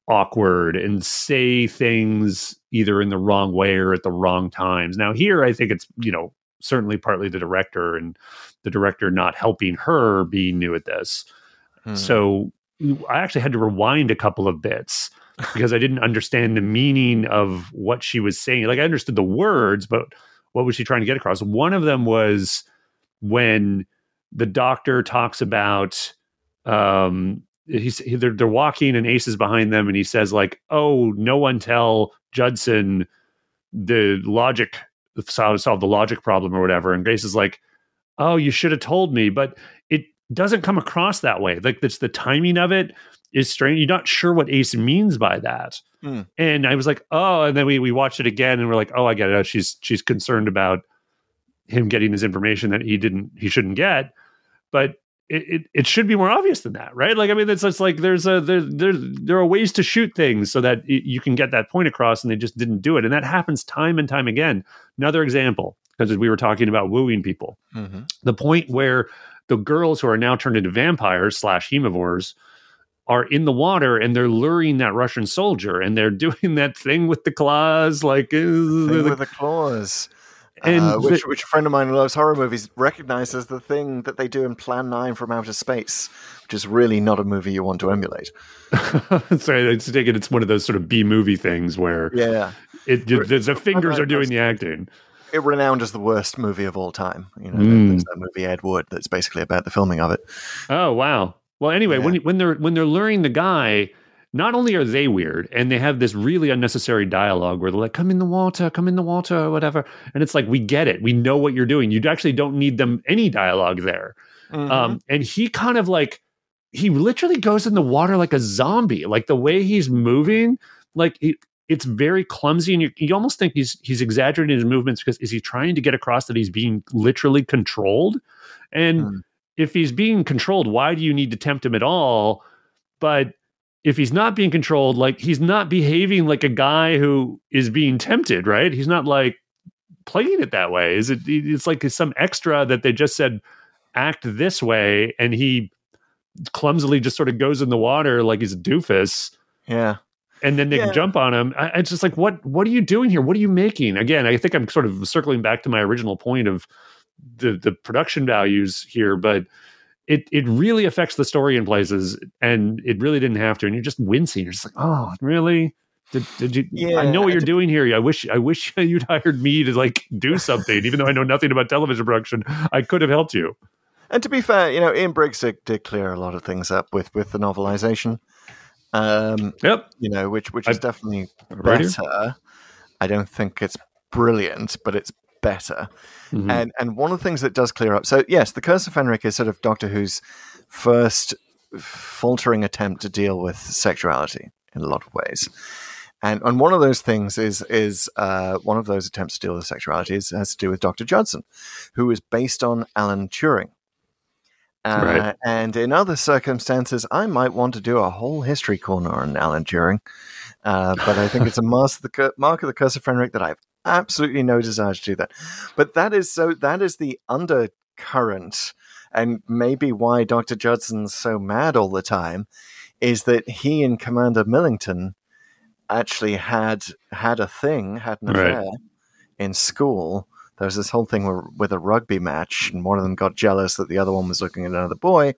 awkward and say things either in the wrong way or at the wrong times. Now here I think it's, you know, certainly partly the director and the director not helping her being new at this. Hmm. So I actually had to rewind a couple of bits because I didn't understand the meaning of what she was saying. Like I understood the words, but what was she trying to get across? One of them was when the doctor talks about um he's they're, they're walking and ace is behind them and he says like oh no one tell judson the logic how to solve the logic problem or whatever. And grace is like oh you should have told me but it doesn't come across that way. Like it's the timing of it is strange. You're not sure what ace means by that. Hmm. and i was like oh and then we, we watched it again and we're like oh i get it. She's she's concerned about him getting this information that he didn't he shouldn't get. But it, it, it should be more obvious than that right? Like i mean it's just like there's a there, there there are ways to shoot things so that you can get that point across and they just didn't do it. And that happens time and time again. Another example because we were talking about wooing people. Mhm. the point where the girls who are now turned into vampires slash haemovores are in the water and they're luring that Russian soldier and they're doing that thing with the claws, like the- with the claws. And uh, which, the- which a friend of mine who loves horror movies recognizes the thing that they do in Plan 9 from Outer Space, which is really not a movie you want to emulate. Sorry, it's taken. It's one of those sort of B movie things where Yeah. it, the, the, the fingers are doing the acting. It renowned as the worst movie of all time. You know, Mm. there's that movie Ed Wood that's basically about the filming of it. Oh wow. Well, anyway, Yeah. when when they're when they're luring the guy, not only are they weird, and they have this really unnecessary dialogue where they're like, "Come in the water, come in the water," or whatever, and it's like, we get it, we know what you're doing. You actually don't need them any dialogue there. Mm-hmm. Um, and he kind of like he literally goes in the water like a zombie. Like the way he's moving, like he, it's very clumsy, and you, you almost think he's he's exaggerating his movements because is he trying to get across that he's being literally controlled? And Hmm. if he's being controlled, why do you need to tempt him at all? But if he's not being controlled, like he's not behaving like a guy who is being tempted, right? He's not like playing it that way. Is it? It's like some extra that they just said act this way, and he clumsily just sort of goes in the water like he's a doofus, yeah. and then they Yeah. can jump on him. I, it's just like, what? What are you doing here? What are you making? Again, I think I'm sort of circling back to my original point of the the production values here, but it it really affects the story in places, and it really didn't have to. And you're just wincing. You're just like, oh, really? Did, did you? Yeah, I know what I you're d- doing here. I wish I wish you'd hired me to like do something, even though I know nothing about television production. I could have helped you. And to be fair, you know, Ian Briggs did, did clear a lot of things up with, with the novelization. Um, Yep. you know, which which is I- definitely Right here. better. I don't think it's brilliant, but it's better. Mhm. And and one of the things that does clear up. So yes, the Curse of Fenric is sort of Doctor Who's first faltering attempt to deal with sexuality in a lot of ways. And and one of those things is is uh, one of those attempts to deal with sexuality is, has to do with Doctor Judson, who is based on Alan Turing. Uh, Right. And in other circumstances, I might want to do a whole history corner on Alan Turing. Uh, but I think it's a mask of the, cur- mark of the curse of Fenric that I have absolutely no desire to do that. But that is so. That is the undercurrent, and maybe why Doctor Judson's so mad all the time, is that he and Commander Millington actually had had a thing, had an Right. affair in school. There was this whole thing where, with a rugby match, and one of them got jealous that the other one was looking at another boy,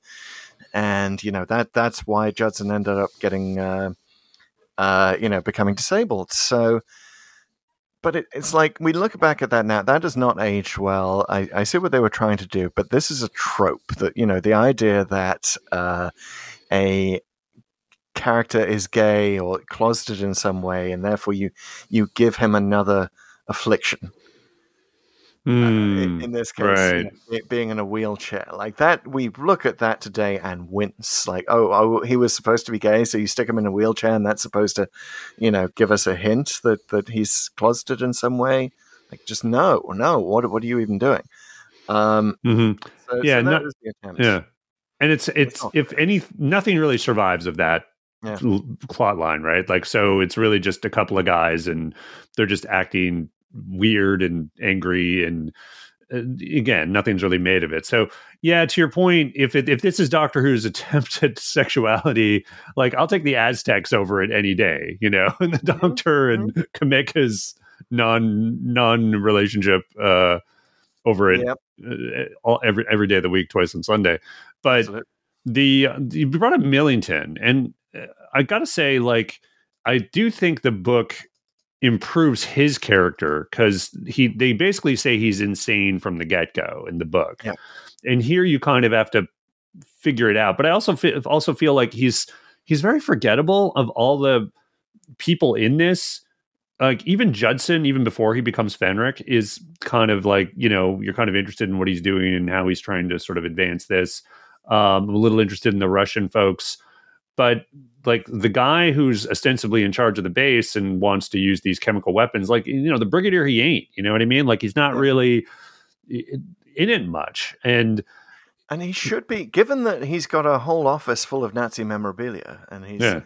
and you know that that's why Judson ended up getting uh, uh, you know, becoming disabled. So, but it, it's like we look back at that now. That does not age well. I, I see what they were trying to do, but this is a trope that you know the idea that uh, a character is gay or closeted in some way, and therefore you you give him another affliction. Uh, in, this case, you know, it being in a wheelchair like that, we look at that today and wince. Like, oh, oh, he was supposed to be gay, so you stick him in a wheelchair, and that's supposed to, you know, give us a hint that that he's closeted in some way. Like, just no, no. What what are you even doing? Um, Mhm. so, Yeah, so no-. Yeah. And it's it's not if any nothing really survives of that Yeah. l- plot line, right? Like so it's really just a couple of guys and they're just acting weird and angry and uh, again, nothing's really made of it. So, yeah, to your point, if it, if this is Doctor Who's attempt at sexuality, like I'll take the Aztecs over it any day, you know, and the Doctor and Cameca's non non relationship uh, over it Yep. uh, all every every day of the week, twice on Sunday. But Absolutely. the you brought up Millington, and uh, I got to say, like, I do think the book improves his character because he they basically say he's insane from the get go in the book, Yeah. and here you kind of have to figure it out. But I also fe- also feel like he's he's very forgettable of all the people in this. Like even Judson, even before he becomes Fenric, is kind of like you know you're kind of interested in what he's doing and how he's trying to sort of advance this. Um, I'm a little interested in the Russian folks, but like the guy who's ostensibly in charge of the base and wants to use these chemical weapons, like you know the brigadier, he ain't. You know what I mean? Like he's not really in it much, and And he should be, given that he's got a whole office full of Nazi memorabilia, and he's yeah,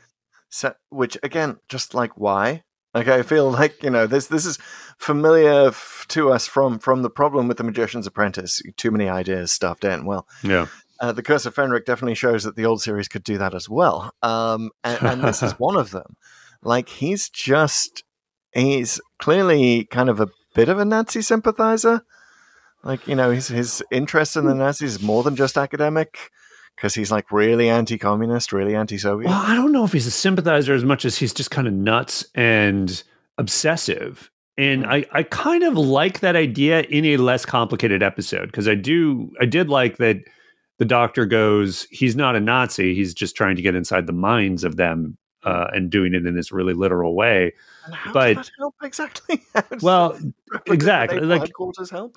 set, which again, just like why? Like I feel like you know this. This is familiar f- to us from from the problem with the Magician's Apprentice. Too many ideas stuffed in. Well, yeah, uh, the Curse of Fenric definitely shows that the old series could do that as well. Um, and, and this is one of them. Like he's just he's clearly kind of a bit of a Nazi sympathizer. Like you know, his his interest in the Nazis is more than just academic because he's like really anti-communist, really anti-Soviet. Well, I don't know if he's a sympathizer as much as he's just kind of nuts and obsessive. And I, I kind of like that idea in a less complicated episode because I do I did like that the doctor goes, he's not a Nazi, he's just trying to get inside the minds of them uh, and doing it in this really literal way. But- does that help exactly? Well, exactly, like- headquarters help.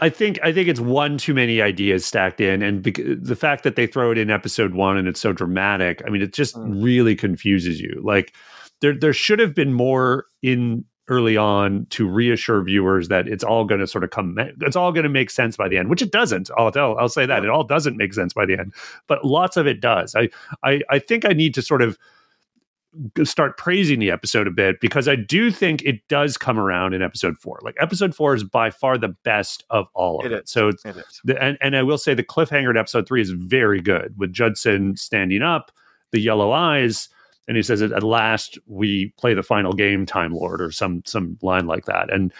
I think I think it's one too many ideas stacked in, and bec- the fact that they throw it in episode one and it's so dramatic. I mean, it just Mm. really confuses you. Like there there should have been more in early on to reassure viewers that it's all going to sort of come. It's all going to make sense by the end, which it doesn't. I'll tell. I'll say that it all doesn't make sense by the end, but lots of it does. I I I think I need to sort of start praising the episode a bit because I do think it does come around in episode four. Like episode four is by far the best of all of It it. is. So it's It is. the, and, and I will say the cliffhanger in episode three is very good with Judson standing up, the yellow eyes, and he says, "At last, we play the final game, Time Lord," or some some line like that. And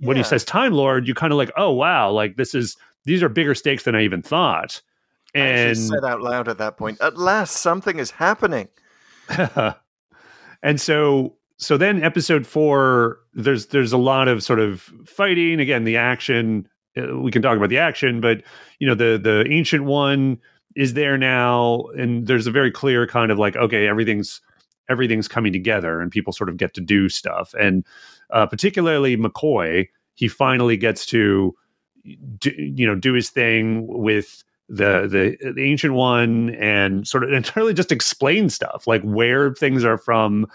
when Yeah. he says Time Lord, you kind of like, "Oh wow, like this is these are bigger stakes than I even thought." And said out loud at that point, at last something is happening. and so so then episode four there's there's a lot of sort of fighting again the action uh, we can talk about the action but you know the the ancient one is there now and there's a very clear kind of like okay everything's everything's coming together and people sort of get to do stuff. And uh, particularly mccoy he finally gets to do, you know do his thing with the the the ancient one and sort of entirely just explain stuff like where things are from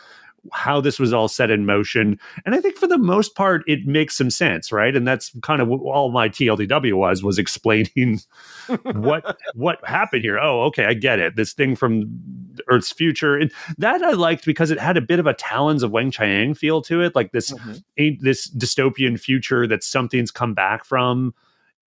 how this was all set in motion. And i think for the most part it makes some sense right? And that's kind of what all my tldw was was explaining what what happened here. Oh okay i get it. This thing from earth's future. And that i liked because it had a bit of a talons of weng chiang feel to it like this Mhm. ain't this dystopian future that something's come back from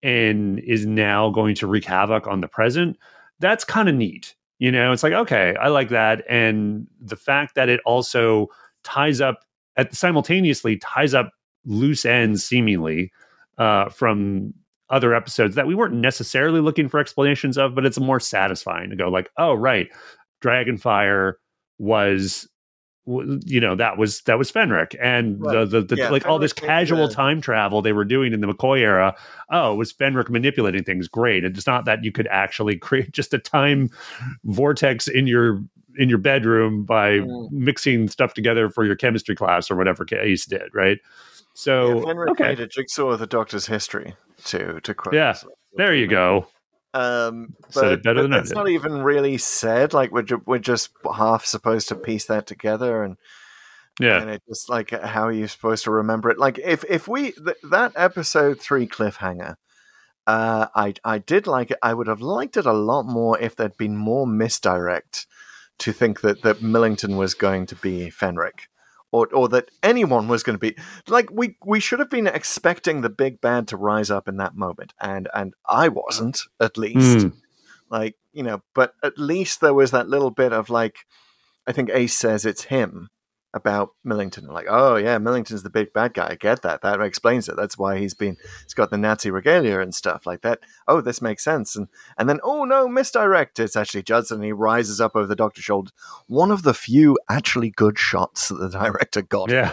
and is now going to wreak havoc on the present. That's kind of neat you know it's like okay i like that. And the fact that it also ties up at simultaneously ties up loose ends seemingly uh, from other episodes that we weren't necessarily looking for explanations of but it's more satisfying to go like oh right dragonfire was you know that was that was Fenric and Right. the, the, the Yeah, like all this casual time travel they were doing in the McCoy era. Oh, it was Fenric manipulating things. Great. It's not that you could actually create just a time vortex in your in your bedroom by Mm. mixing stuff together for your chemistry class or whatever Ace did, right? So yeah, Fenric okay, made a jigsaw of the Doctor's history to to quote. Yeah, there you go. Um, but, better than I that's not even really said. Like we're ju- we're just half supposed to piece that together, and Yeah, and it just like how are you supposed to remember it? Like if if we th- that episode three cliffhanger, uh, I I did like it. I would have liked it a lot more if there'd been more misdirect to think that that Millington was going to be Fenric. Or, or that anyone was going to be like we we should have been expecting the big bad to rise up in that moment and and I wasn't at least Mm. like you know but at least there was that little bit of like i think ace says it's him about millington like oh yeah millington's the big bad guy i get that that explains it that's why he's been he's got the nazi regalia and stuff like that oh this makes sense and and then oh no misdirect it's actually judson and he rises up over the doctor's shoulder one of the few actually good shots that the director got yeah.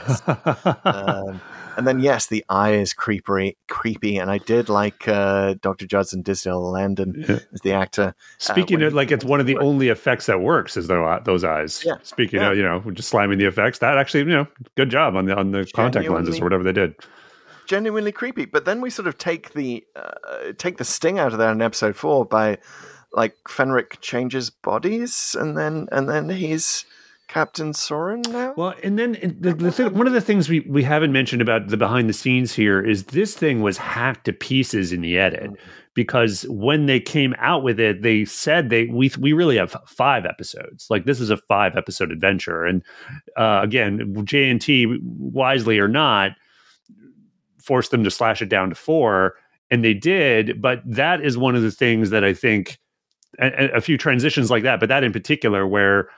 um, and then yes, the eye is creepy, creepy, and I did like uh, Dr. Judson Dinsdale Landen Yeah. as the actor. Speaking when of like it's one of the only effects that works is those those eyes. Yeah, Speaking yeah. of you know just slamming the effects, that actually you know good job on the on the contact lenses or whatever they did. genuinely creepy. But then we sort of take the uh, take the sting out of that in episode four by like Fenric changes bodies, and then and then he's Captain Soren now. Well, and then the, the thing, one of the things we, we haven't mentioned about the behind the scenes here is this thing was hacked to pieces in the edit because when they came out with it, they said they we we really have five episodes. Like this is a five episode adventure, and uh, again, J and T wisely or not forced them to slash it down to four, and they did. But that is one of the things that I think a, a few transitions like that, but that in particular where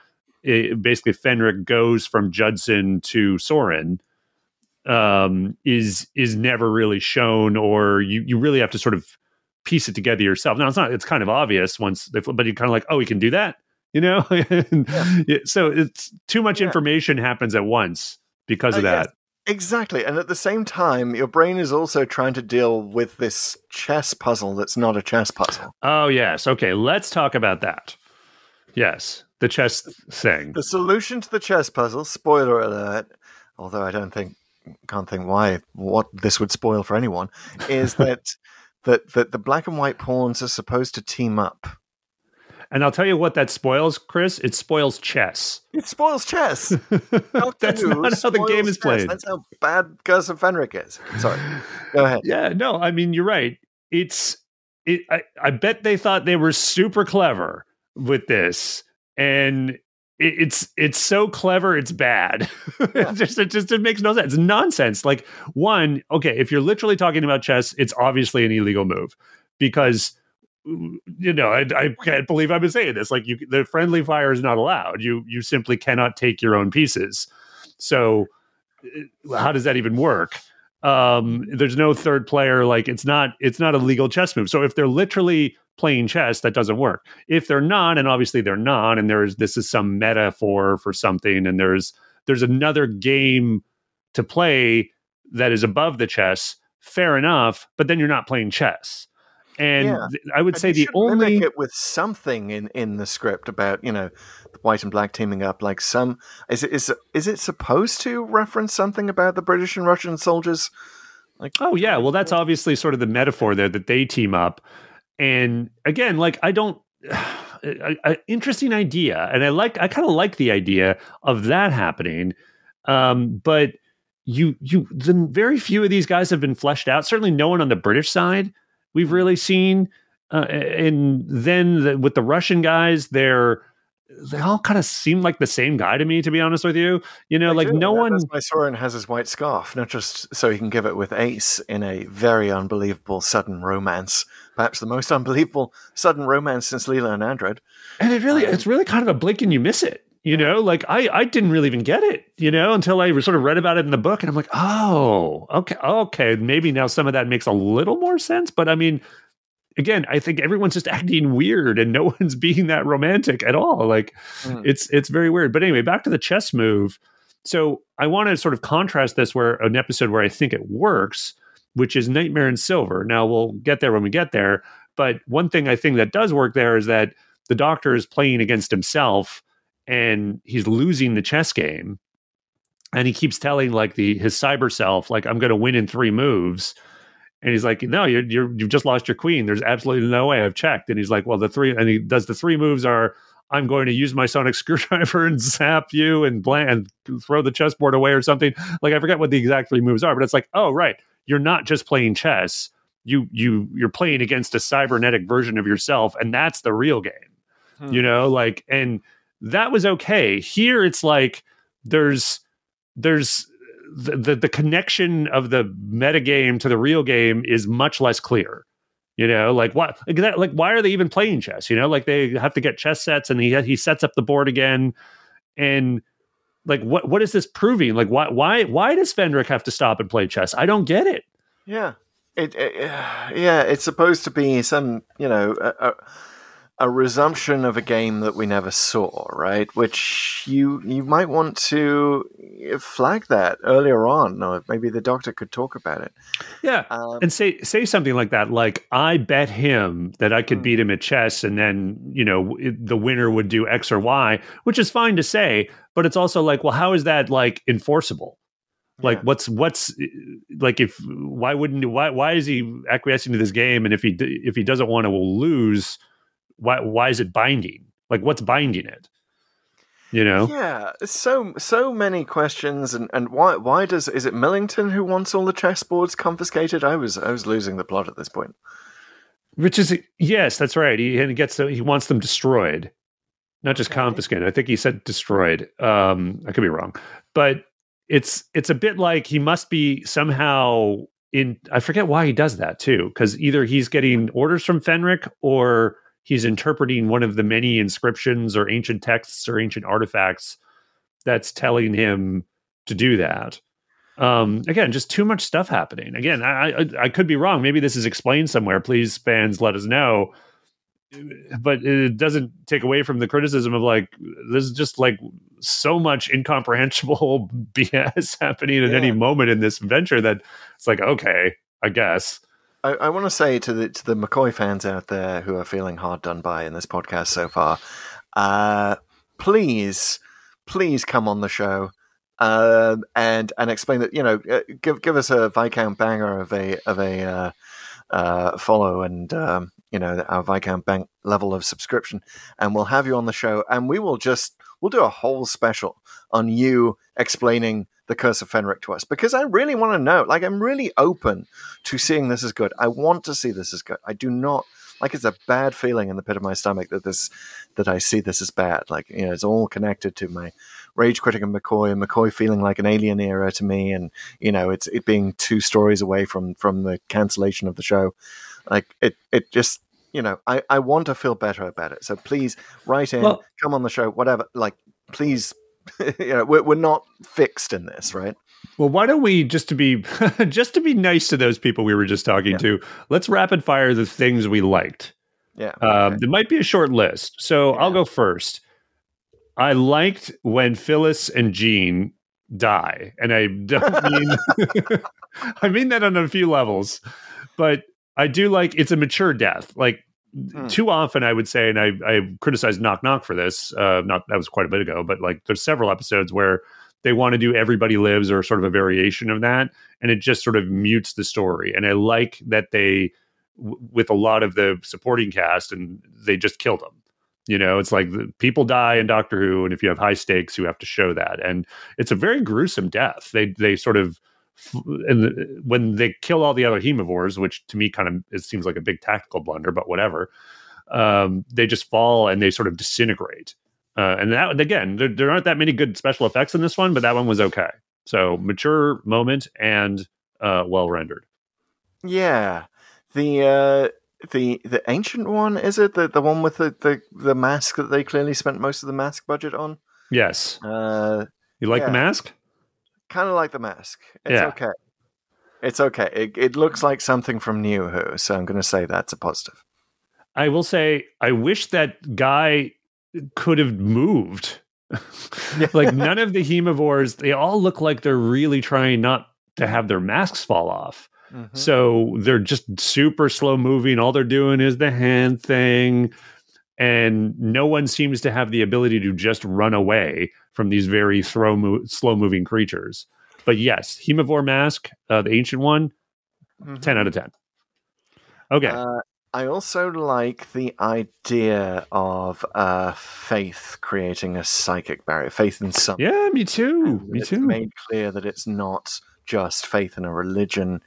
it, basically Fenric goes from Judson to Soren um, is is never really shown, or you you really have to sort of piece it together yourself. Now it's not; it's kind of obvious once, they, but you're kind of like, oh, we can do that, you know. Yeah, so it's too much Yeah. information happens at once because of Uh, yes, that. Exactly. And at the same time, your brain is also trying to deal with this chess puzzle that's not a chess puzzle. Oh yes, okay. Let's talk about that. Yes, the chess thing. The solution to the chess puzzle, spoiler alert, although I don't think can't think why what this would spoil for anyone, is that that that the black and white pawns are supposed to team up. And I'll tell you what that spoils, Chris. It spoils chess. It spoils chess. That's not how the game is chess. played. That's how bad Gus and Fenric is. Sorry. Go ahead. Yeah, no, I mean you're right. It's it. I, I bet they thought they were super clever with this, and it, it's it's so clever it's bad. it just it just it makes no sense. It's nonsense. Like one, okay, if you're literally talking about chess, it's obviously an illegal move because you know I, I can't believe I've been saying this. Like you, the friendly fire is not allowed. You you simply cannot take your own pieces. So uh, how does that even work? Um there's no third player like it's not it's not a legal chess move. So if they're literally playing chess that doesn't work. If they're not and obviously they're not and there's this is some metaphor for something and there's there's another game to play that is above the chess fair enough but then you're not playing chess and Yeah. i would say the only it with something in in the script about you know the white and black teaming up. Like some is it is is it supposed to reference something about the British and Russian soldiers? Like Oh yeah, well that's obviously sort of the metaphor there that they team up, and again, like I don't, a, a- interesting idea, and I like I kind of like the idea of that happening, um, but you you the very few of these guys have been fleshed out. Certainly, no one on the British side we've really seen, uh, and then the, with the Russian guys, they're they all kind of seem like the same guy to me, to be honest with you. You know, They like do, no that- one. That's why Soren has his white scarf, not just so he can give it with Ace in a very unbelievable sudden romance. Perhaps the most unbelievable sudden romance since Leela and Andred. and it really it's really kind of a blink and you miss it you know like i i didn't really even get it you know until i sort of read about it in the book and i'm like oh okay okay maybe now some of that makes a little more sense but i mean again, I think everyone's just acting weird and no one's being that romantic at all. Like mm. it's it's very weird. But anyway, back to the chess move. So I want to sort of contrast this where an episode where I think it works, which is Nightmare in Silver. Now we'll get there when we get there. But one thing I think that does work there is that the doctor is playing against himself and he's losing the chess game. And he keeps telling like the his cyber self, like, I'm gonna win in three moves and he's like, "No, you're, you're you've just lost your queen. There's absolutely no way. I've checked." And he's like, "Well, the three and he does the three moves are." I'm going to use my sonic screwdriver and zap you and bland and throw the chessboard away or something. Like I forget what the exact three moves are, but it's like, oh right, you're not just playing chess. You you you're playing against a cybernetic version of yourself, and that's the real game. Hmm. You know, like and that was okay. Here it's like there's there's the, the, the connection of the metagame to the real game is much less clear. You know, like what, like, that, like why are they even playing chess? You know, like they have to get chess sets, and he he sets up the board again, and like what what is this proving? Like why why why does Fenric have to stop and play chess? I don't get it. Yeah, it, it yeah, it's supposed to be some you know. A resumption of a game that we never saw, right? Which you you might want to flag that earlier on, or maybe the doctor could talk about it. Yeah, um, and say say something like that, like I bet him that I could hmm. beat him at chess, and then you know the winner would do X or Y, which is fine to say, but it's also like, well, how is that like enforceable? like yeah. what's what's like if why wouldn't why why is he acquiescing to this game and if he if he doesn't want to lose why why is it binding? Like what's binding it? You know? Yeah, so so many questions, and, and why why does is it Millington who wants all the chessboards confiscated? I was I was losing the plot at this point. Which is yes, that's right. He and he gets he wants them destroyed, not just okay. confiscated. I think he said destroyed. Um, I could be wrong, but it's it's a bit like he must be somehow in. I forget why he does that too, because either he's getting orders from Fenric or he's interpreting one of the many inscriptions or ancient texts or ancient artifacts that's telling him to do that. Um, again, just too much stuff happening. Again, I, I, I could be wrong. Maybe this is explained somewhere. Please, fans, let us know. But it doesn't take away from the criticism of like there's just like so much incomprehensible BS happening at yeah. any moment in this venture that it's like okay, I guess. I, I want to say to the to the McCoy fans out there who are feeling hard done by in this podcast so far, uh, please, please come on the show uh, and and explain that you know uh, give give us a Viscount banger of a of a uh, uh, follow and um, you know our Viscount bank level of subscription, and we'll have you on the show, and we will just we'll do a whole special on you explaining the Curse of Fenric to us because I really want to know. Like, I'm really open to seeing this as good. I want to see this as good. I do not like it's a bad feeling in the pit of my stomach that this that I see this as bad. Like, you know, it's all connected to my rage critic and McCoy and McCoy feeling like an alien era to me, and you know, it's it being two stories away from from the cancellation of the show. Like, it it just you know, I, I want to feel better about it. So please write in, well, come on the show, whatever. Like, please you know, we're, we're not fixed in this, right? Well, why don't we just to be just to be nice to those people we were just talking yeah. to? Let's rapid fire the things we liked. Yeah, um, okay. there might be a short list, so yeah. I'll go first. I liked when Phyllis and Jean die, and I don't mean I mean that on a few levels, but I do like it's a mature death. Like Hmm. Too often, I would say, and I, I criticized Knock Knock for this. Uh, not that was quite a bit ago, but like there's several episodes where they want to do Everybody Lives or sort of a variation of that, and it just sort of mutes the story. And I like that they, w- with a lot of the supporting cast, and they just killed them. You know, it's like people die in Doctor Who, and if you have high stakes, you have to show that, and it's a very gruesome death. They they sort of and when they kill all the other haemovores, which to me kind of it seems like a big tactical blunder, but whatever, um, they just fall and they sort of disintegrate. Uh, and that again, there, there, aren't that many good special effects in this one, but that one was okay. So mature moment and uh, well rendered. Yeah, the uh, the the ancient one is it the the one with the, the the mask that they clearly spent most of the mask budget on? Yes. Uh, you like yeah. the mask? Kind of like the mask. It's yeah. okay. It's okay. It, it looks like something from New Who, so I'm going to say that's a positive. I will say, I wish that guy could have moved. like none of the haemovores, they all look like they're really trying not to have their masks fall off. Mm-hmm. So they're just super slow moving. All they're doing is the hand thing. And no one seems to have the ability to just run away from these very throw mo- slow moving creatures. But yes, Haemovore Mask, uh, the ancient one, Mhm. 10 out of 10. Okay. Uh, I also like the idea of uh, faith creating a psychic barrier, faith in something. yeah, me too. Me it's too. made clear that it's not just faith in a religion,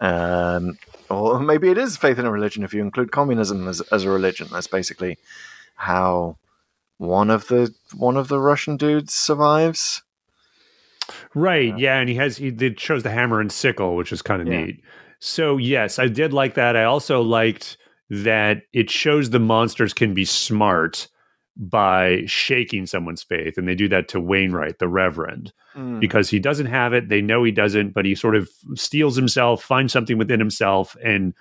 um, or maybe it is faith in a religion if you include communism as, as a religion. That's basically how one of the one of the Russian dudes survives. Right. Yeah, and he has he did shows the hammer and sickle, which is kind of Yeah. neat. So yes, I did like that. I also liked that it shows the monsters can be smart by shaking someone's faith, and they do that to Wainwright, the Reverend, Mm. because he doesn't have it. They know he doesn't, but he sort of steels himself, finds something within himself, and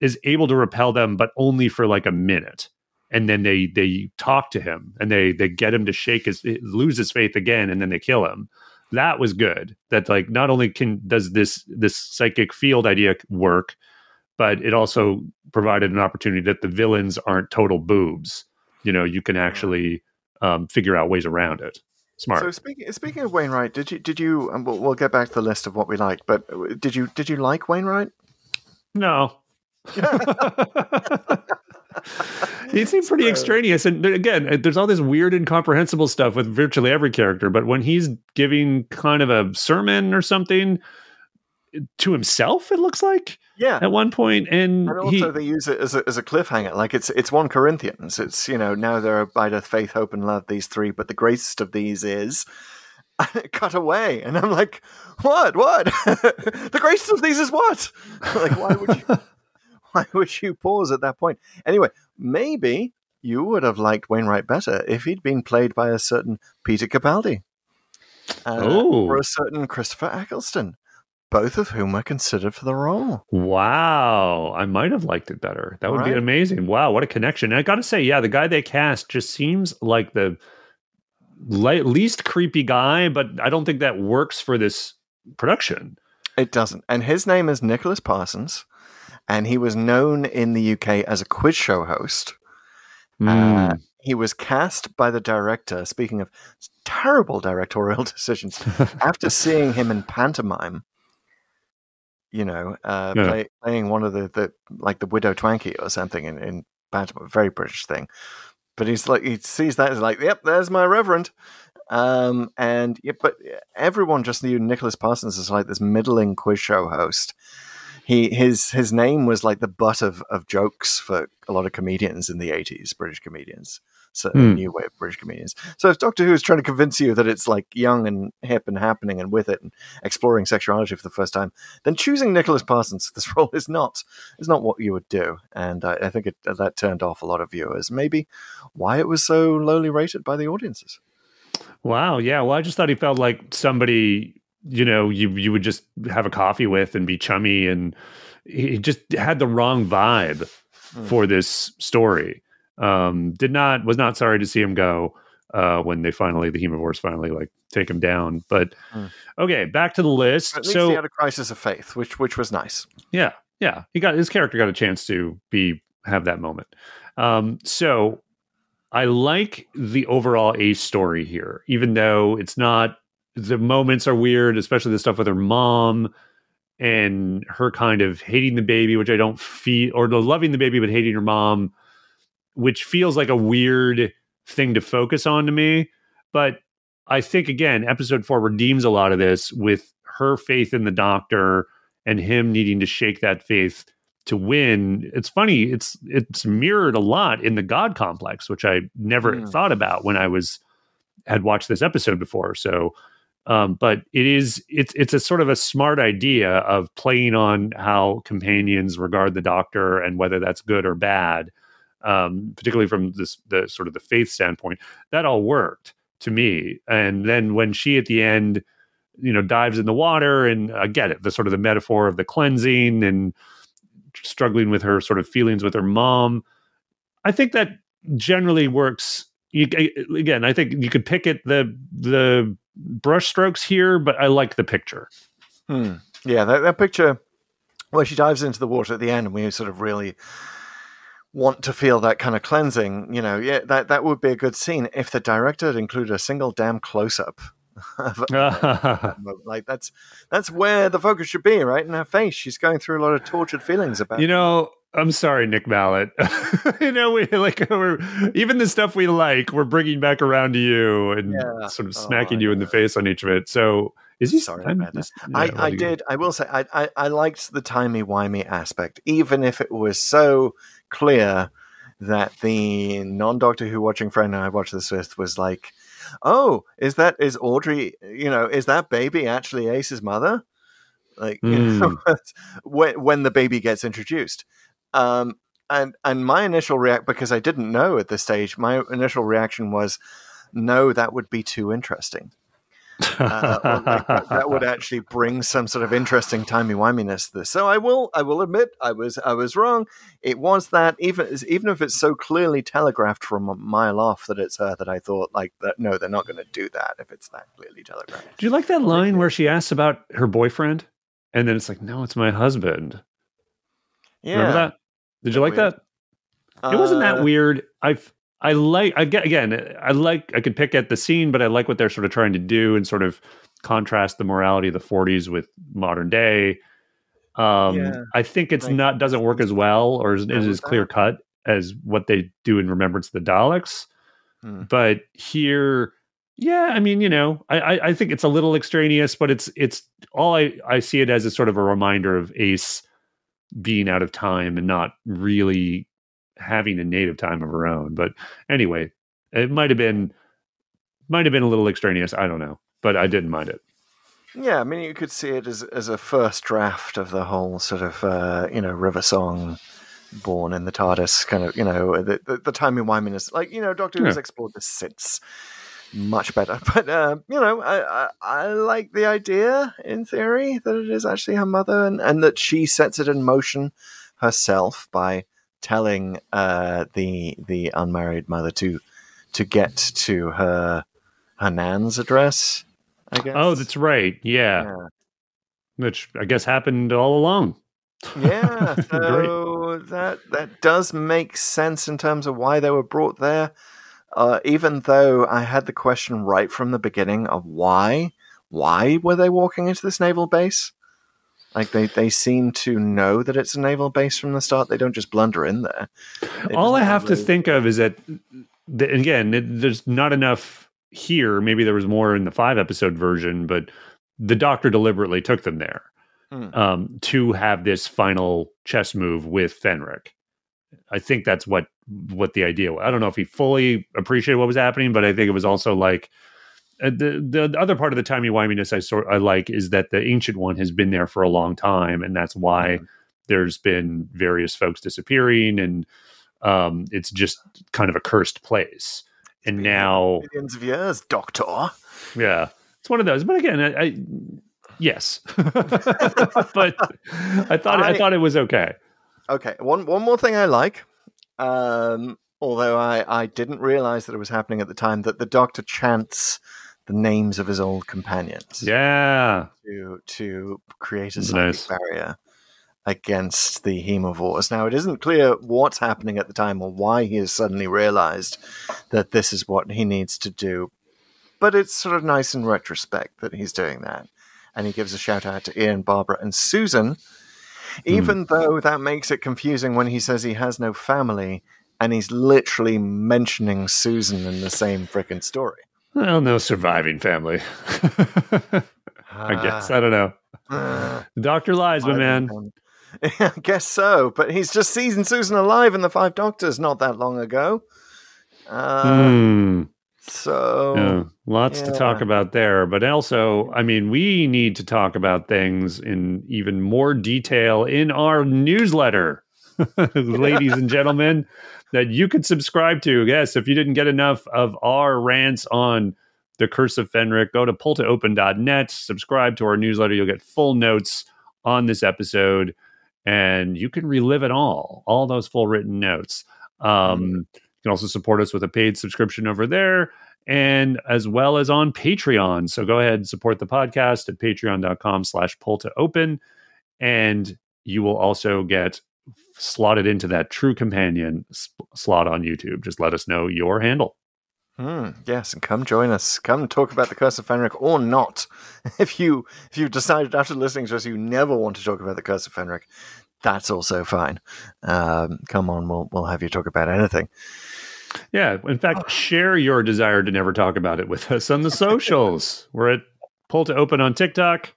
is able to repel them, but only for like a minute. And then they they talk to him and they they get him to shake his lose his faith again, and then they kill him that was good that like not only can does this this psychic field idea work but it also provided an opportunity that the villains aren't total boobs you know you can actually um, figure out ways around it smart So speaking speaking of Wainwright, did you did you? And we'll, we'll get back to the list of what we liked, but uh, did you did you like Wainwright? no he seemed pretty extraneous and again uh, there's all this weird incomprehensible stuff with virtually every character but when he's giving kind of a sermon or something to himself it looks like Yeah, at one point and, And he also, they use it as a, as a cliffhanger. Like it's it's one Corinthians. It's you know now there are by death, faith, hope, and love. These three, but the greatest of these is cut away. And I'm like, what? What? the greatest of these is what? like, why would you? Why would you pause at that point? Anyway, maybe you would have liked Wainwright better if he'd been played by a certain Peter Capaldi, uh, Oh. or a certain Christopher Eccleston, both of whom were considered for the role. Wow, I might have liked it better. That would be amazing. Wow, what a connection! And I got to say, yeah, the guy they cast just seems like the least creepy guy, but I don't think that works for this production. It doesn't. And his name is Nicholas Parsons, and he was known in the UK as a quiz show host. Hmm. Uh, he was cast by the director, speaking of terrible directorial decisions, after seeing him in pantomime. You know, uh, Yeah. play, playing one of the, the like the widow Twankey or something in, in very British thing. But he's like he sees that he's like, "Yep, there's my reverend." Um, and yeah, but everyone just knew Nicholas Parsons as like this middling quiz show host. He his his name was like the butt of, of jokes for a lot of comedians in the eighties, British comedians, so Hmm. new wave British comedians. So if Doctor Who is trying to convince you that it's like young and hip and happening and with it and exploring sexuality for the first time, then choosing Nicholas Parsons for this role is not is not what you would do. And I, I think it, that turned off a lot of viewers. Maybe why it was so lowly rated by the audiences. Wow, yeah. Well, I just thought he felt like somebody you know you you would just have a coffee with and be chummy, and he just had the wrong vibe for this story. Um, did not was not sorry to see him go uh, when they finally the Haemovores finally like take him down. But Hmm. okay, back to the list. At least so he had a crisis of faith, which which was nice. yeah, yeah. He got his character got a chance to be have that moment. Um, so I like the overall Ace story here, even though it's not the moments are weird, especially the stuff with her mom and her kind of hating the baby, which I don't feel, or the loving the baby but hating her mom, which feels like a weird thing to focus on to me. But I think again, episode four redeems a lot of this with her faith in the doctor and him needing to shake that faith to win. It's funny, it's it's mirrored a lot in the God complex, which I never Hmm. thought about when I was had watched this episode before. So um, but it is it's it's a sort of a smart idea of playing on how companions regard the doctor and whether that's good or bad um, particularly from this the sort of the faith standpoint that all worked to me and then when she at the end you know, dives in the water, and I get it. The sort of the metaphor of the cleansing and struggling with her sort of feelings with her mom. I think that generally works. You, again, I think you could pick it the the brush strokes here, but I like the picture. Hmm. Yeah, that, that picture where she dives into the water at the end, and we sort of really want to feel that kind of cleansing. You know, yeah, that that would be a good scene if the director had included a single damn close up. like that's that's where the focus should be, right in her face. She's going through a lot of tortured feelings about. You know, I'm sorry, Nick Mallett. you know, we like we're even the stuff we like, we're bringing back around to you and yeah. sort of oh, smacking oh, you in the face on each of it. So is he sorry about that? I, I did. I will say I, I, I liked the timey wimey aspect, even if it was so clear that the non Doctor Who watching friend I watched this with was like, "Oh, is that is Audrey? You know, is that baby actually Ace's mother?" Like mm. you know, hmm. when when the baby gets introduced. Um, and and my initial react because I didn't know at this stage, my initial reaction was, no, that would be too interesting. Uh, like that, that, would actually bring some sort of interesting timey wiminess to this. So I will, I will admit, I was, I was wrong. It was that even, even if it's so clearly telegraphed from a mile off that it's her, that I thought like that. No, they're not going to do that if it's that clearly telegraphed. Do you like that line where she asks about her boyfriend, and then it's like, no, it's my husband. Yeah. Remember that? Did you like weird. that? It wasn't that uh, weird. I've I like I get again, I like I could pick at the scene, but I like what they're sort of trying to do and sort of contrast the morality of the 40s with modern day. Um yeah. I think it's like, not doesn't work as well or is, is as clear cut as what they do in Remembrance of the Daleks. Hmm. But here yeah, I mean, you know, I, I think it's a little extraneous, but it's it's all I, I see it as a sort of a reminder of Ace being out of time and not really having a native time of her own. But anyway, it might have been might have been a little extraneous. I don't know, but I didn't mind it. Yeah, I mean, you could see it as as a first draft of the whole sort of uh, you know river song, born in the TARDIS kind of you know the the, the timey wiminess. Like you know, Doctor Who has explored this since much better. But uh, you know, I, I, I like the idea in theory that it is actually her mother, and, and that she sets it in motion herself by telling uh, the the unmarried mother to to get to her her nan's address. I guess. Oh, that's right. Yeah. yeah. Which I guess happened all along. Yeah, so that that does make sense in terms of why they were brought there. Uh, even though I had the question right from the beginning of why, why were they walking into this naval base? Like they, they seem to know that it's a naval base from the start. They don't just blunder in there. They All I have really... to think of is that, the, again, it, there's not enough here. Maybe there was more in the five episode version, but the Doctor deliberately took them there hmm. um, to have this final chess move with Fenric. I think that's what what the idea was. I don't know if he fully appreciated what was happening, but I think it was also like uh, the the other part of the timey wiminess I sort I like is that the ancient one has been there for a long time, and that's why mm-hmm. there's been various folks disappearing, and um, it's just kind of a cursed place. And now millions of years, Doctor. Yeah, it's one of those. But again, I, I yes, but I thought I, I thought it was okay. Okay, one one more thing I like, um, although I I didn't realize that it was happening at the time that the Doctor chants the names of his old companions. Yeah, to to create a psychic nice. barrier against the Haemovores. Now, it isn't clear what's happening at the time or why he has suddenly realized that this is what he needs to do, but it's sort of nice in retrospect that he's doing that. And he gives a shout out to Ian, Barbara, and Susan even mm. though that makes it confusing when he says he has no family and he's literally mentioning Susan in the same freaking story. Well, no surviving family. I guess. I don't know. Doctor lies, my man. I guess so, but he's just seen Susan alive in the Five Doctors not that long ago. Uh, mm. So yeah, lots yeah. to talk about there, but also, I mean, we need to talk about things in even more detail in our newsletter, ladies and gentlemen, that you could subscribe to. Yes, if you didn't get enough of our rants on The Curse of Fenric. Go to pulltoopen.net, subscribe to our newsletter. You'll get full notes on this episode, and you can relive it all, all those full written notes. Um, you can also support us with a paid subscription over there and as well as on Patreon. So go ahead and support the podcast at patreon.com slash pull to open. And you will also get slotted into that true companion sp- slot on YouTube. Just let us know your handle. Hmm, yes, and come join us. Come talk about the Curse of Fenric or not. If you if you've decided after listening to us you never want to talk about the Curse of Fenric, that's also fine. Um, come on, we'll we'll have you talk about anything. Yeah, in fact, share your desire to never talk about it with us on the socials. We're at Pull to Open on TikTok,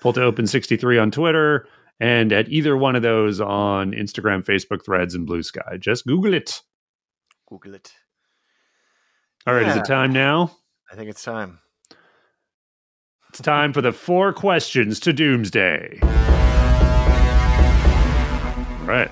Pull to Open 63 on Twitter, and at either one of those on Instagram, Facebook, Threads, and Blue Sky. Just Google it. Google it. All right, is it time now? I think it's time. It's time for the four questions to Doomsday. All right.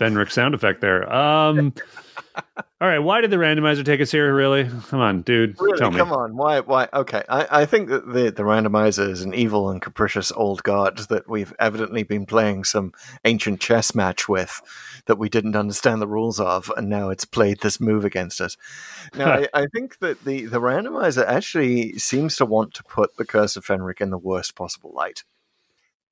Fenric sound effect there. Um All right, why did the randomizer take us here really? Come on, dude. Really, tell me. come on. Why? Why? Okay, I, I think that the the randomizer is an evil and capricious old god that we've evidently been playing some ancient chess match with that we didn't understand the rules of, and now it's played this move against us. Now, I, I think that the the randomizer actually seems to want to put the Curse of Fenric in the worst possible light,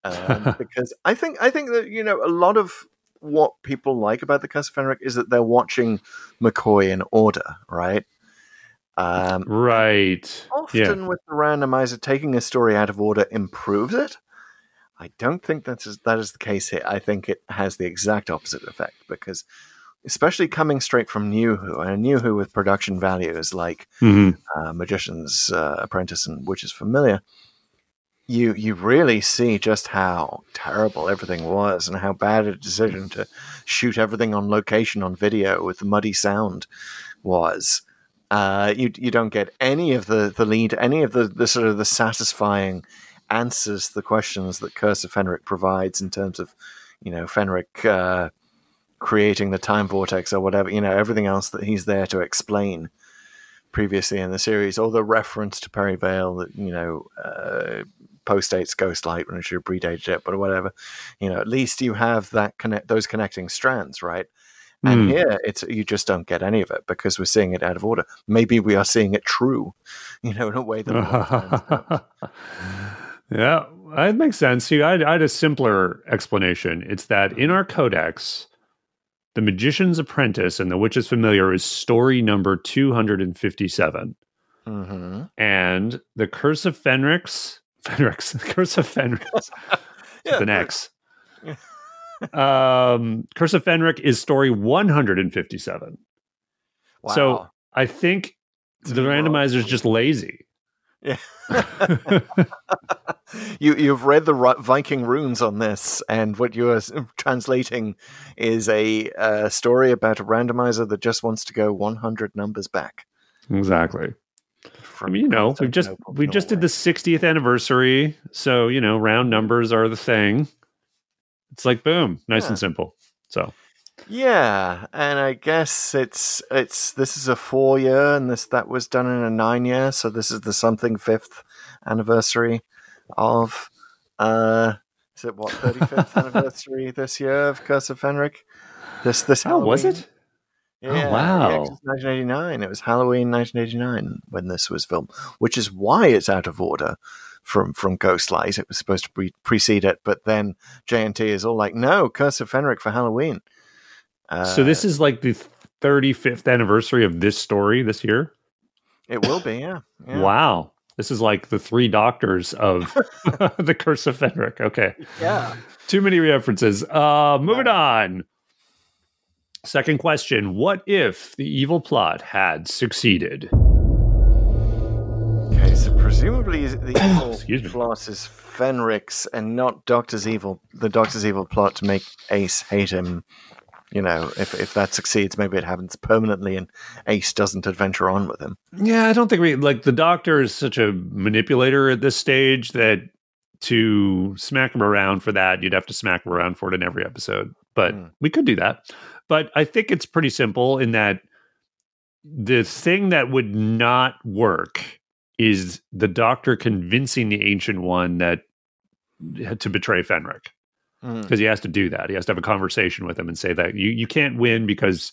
um, because I think I think that you know a lot of what people like about the Curse of Fenric is that they're watching McCoy in order, right? Um, Right. often Yeah. with the randomizer, taking a story out of order improves it. I don't think that is that is the case here. I think it has the exact opposite effect because, especially coming straight from New Who and New Who with production values like Mhm. uh, Magician's uh, Apprentice and Witches Familiar, you you really see just how terrible everything was and how bad a decision to shoot everything on location on video with the muddy sound was. Uh, you you don't get any of the, the lead, any of the, the sort of the satisfying answers to the questions that Curse of Fenric provides in terms of, you know, Fenric uh, creating the time vortex or whatever, you know, everything else that he's there to explain previously in the series, or the reference to Perivale that, you know, uh, postdates Ghostlight when it should have predated it, but whatever. You know, at least you have that connect those connecting strands, right? And Hmm. here, it's you just don't get any of it because we're seeing it out of order. Maybe we are seeing it true, you know, in a way that. a lot of fans don't. yeah, that makes sense. See, I, I had a simpler explanation. It's that in our codex, the Magician's Apprentice and the Witch's Familiar is story number 257. Mhm. And the Curse of Fenrix, Fenrix, Curse of Fenrix, Yeah, the next. um, Curse of Fenric is story 157. Wow. So I think It's the randomizer is just lazy. Yeah. you you've read the Viking runes on this, and what you are translating is a uh, story about a randomizer that just wants to go 100 numbers back. exactly. I From mean, you know, we just we just did the 60th anniversary, so you know, round numbers are the thing. It's like boom, nice Yeah. and simple. So Yeah, and I guess it's it's this is a four year, and this that was done in a nine year, so this is the something fifth anniversary of. uh Is it what thirty fifth anniversary this year of Curse of Fenric? This this oh, was it? Yeah, Oh, yeah, wow. 'cause it's 1989. It was Halloween 1989 when this was filmed, which is why it's out of order from from Ghostlight. It was supposed to pre- precede it, but then JNT is all like, "No, Curse of Fenric for Halloween." Uh, so this is like the 35th anniversary of this story this year. it will be, yeah. yeah. Wow. This is like the three doctors of the Curse of Fenric. Okay. Yeah. Too many references. Uh moving on. Second question. What if the evil plot had succeeded? Okay, so presumably the evil plot is Fenric's and not Doctor's evil. The Doctor's evil plot to make Ace hate him. You know, if if that succeeds, maybe it happens permanently, and Ace doesn't adventure on with him. Yeah, I don't think we like the doctor is such a manipulator at this stage that to smack him around for that, you'd have to smack him around for it in every episode. But Hmm. we could do that. But I think it's pretty simple in that the thing that would not work is the doctor convincing the ancient one that to betray Fenric Mm. because he has to do that. He has to have a conversation with him and say that you you can't win because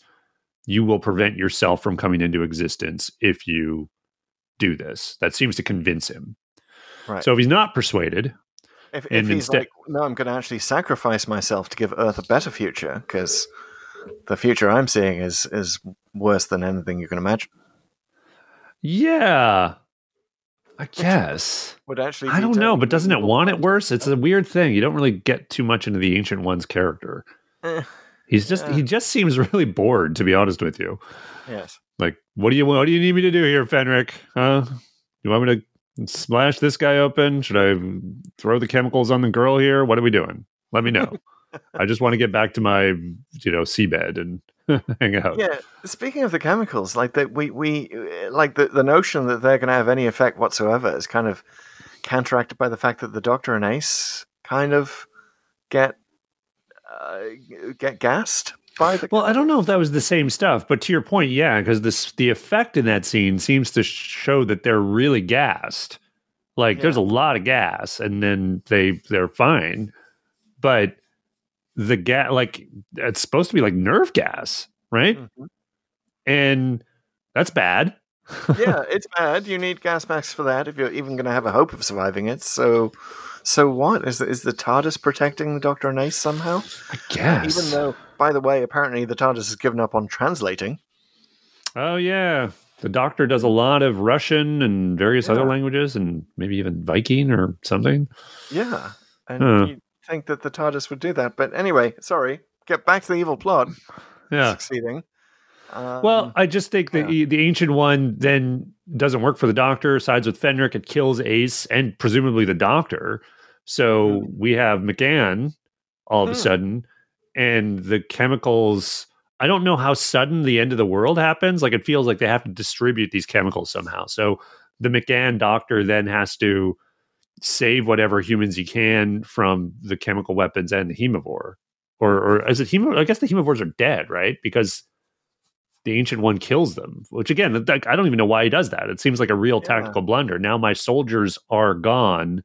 you will prevent yourself from coming into existence if you do this. That seems to convince him. Right. So if he's not persuaded, if, if he's instead- like, no, I'm going to actually sacrifice myself to give Earth a better future because the future I'm seeing is is worse than anything you can imagine. yeah, I guess. Would actually, I don't know, but doesn't it want it worse? It's a weird thing. You don't really get too much into the ancient one's character. Eh, He's just Yeah. he just seems really bored, to be honest with you. yes. Like, what do you what do you need me to do here, Fenric? Huh? You want me to splash this guy open? Should I throw the chemicals on the girl here? What are we doing? Let me know. I just want to get back to my you know seabed and hang out. Yeah. Speaking of the chemicals, like that, we we like the the notion that they're going to have any effect whatsoever is kind of counteracted by the fact that the Doctor and Ace kind of get uh, get gassed by the. Well, I don't know if that was the same stuff, but to your point, yeah, because this the effect in that scene seems to show that they're really gassed. Like there's a lot of gas, and then they they're fine, but the gas like it's supposed to be like nerve gas, right? Mhm. And that's bad. yeah, it's bad. You need gas masks for that if you're even going to have a hope of surviving it. So, so what is the, is the TARDIS protecting the Doctor and Ace somehow? I guess. Even though, by the way, apparently the TARDIS has given up on translating. oh yeah, the doctor does a lot of Russian and various other languages, and maybe even Viking or something. Yeah, and Huh. you'd think that the TARDIS would do that, but anyway, sorry. Get back to the evil plot. Yeah. succeeding. Um, Well, I just think the yeah. the ancient one then doesn't work for the doctor. Sides with Fenric, it kills Ace and presumably the doctor. So we have McGann all of a Hmm. sudden, and the chemicals. I don't know how sudden the end of the world happens. Like it feels like they have to distribute these chemicals somehow. So the McGann doctor then has to save whatever humans he can from the chemical weapons and the hemivore. Or, or is it hemivore? I guess the Haemovores are dead, right? Because the ancient one kills them which again like, i don't even know why he does that it seems like a real Yeah. tactical blunder now my soldiers are gone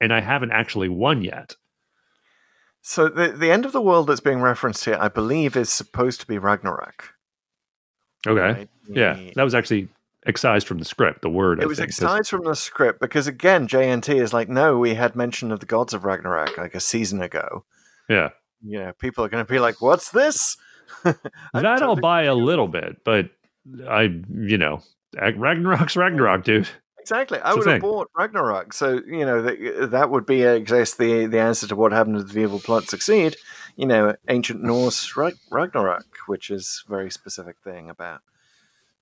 and i haven't actually won yet so the the end of the world that's being referenced here, I believe, is supposed to be Ragnarok. okay right? yeah that was actually excised from the script the word I It was think, excised from the script because again, JNT is like, no, we had mention of the gods of Ragnarok like a season ago. yeah You know, people are going to be like, "What's this?" That i'll buy a little bit but i you know ragnarok's ragnarok dude Exactly, I would have bought Ragnarok. So you know that that would be, I guess, the the answer to what happened to the evil plot succeed. You know, ancient Norse Ragnarok, which is a very specific thing about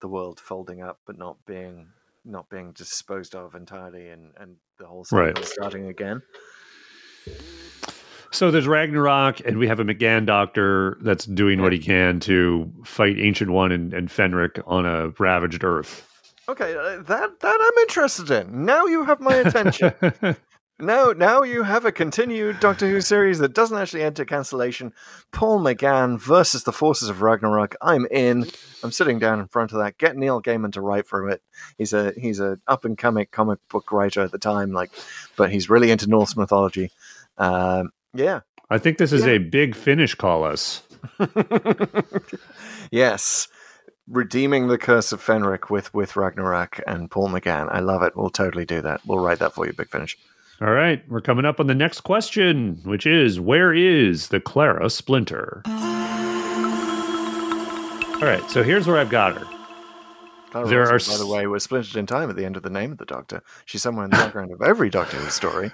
the world folding up but not being not being disposed of entirely, and and the whole cycle Right. starting again. so there's ragnarok and we have a mcgann doctor that's doing what he can to fight ancient one and, and fenric on a ravaged earth Okay, uh, that that I'm interested in. Now you have my attention. now, now you have a continued Doctor Who series that doesn't actually enter cancellation. Paul McGann versus the forces of Ragnarok. I'm in. I'm sitting down in front of that. Get Neil Gaiman to write for it. He's a he's a up and coming comic book writer at the time, like, but he's really into Norse mythology. Um, yeah, I think this is Yeah. a big finish call us. yes. Redeeming the curse of Fenric with with Ragnarok and Paul McGann. I love it. We'll totally do that. We'll write that for you, Big Finish. All right, we're coming up on the next question, which is where is the Clara Splinter? All right, so here's where I've got her. Clara There are by the way, was splintered in time at the end of the name of the Doctor. She's somewhere in the background of every Doctor Who story.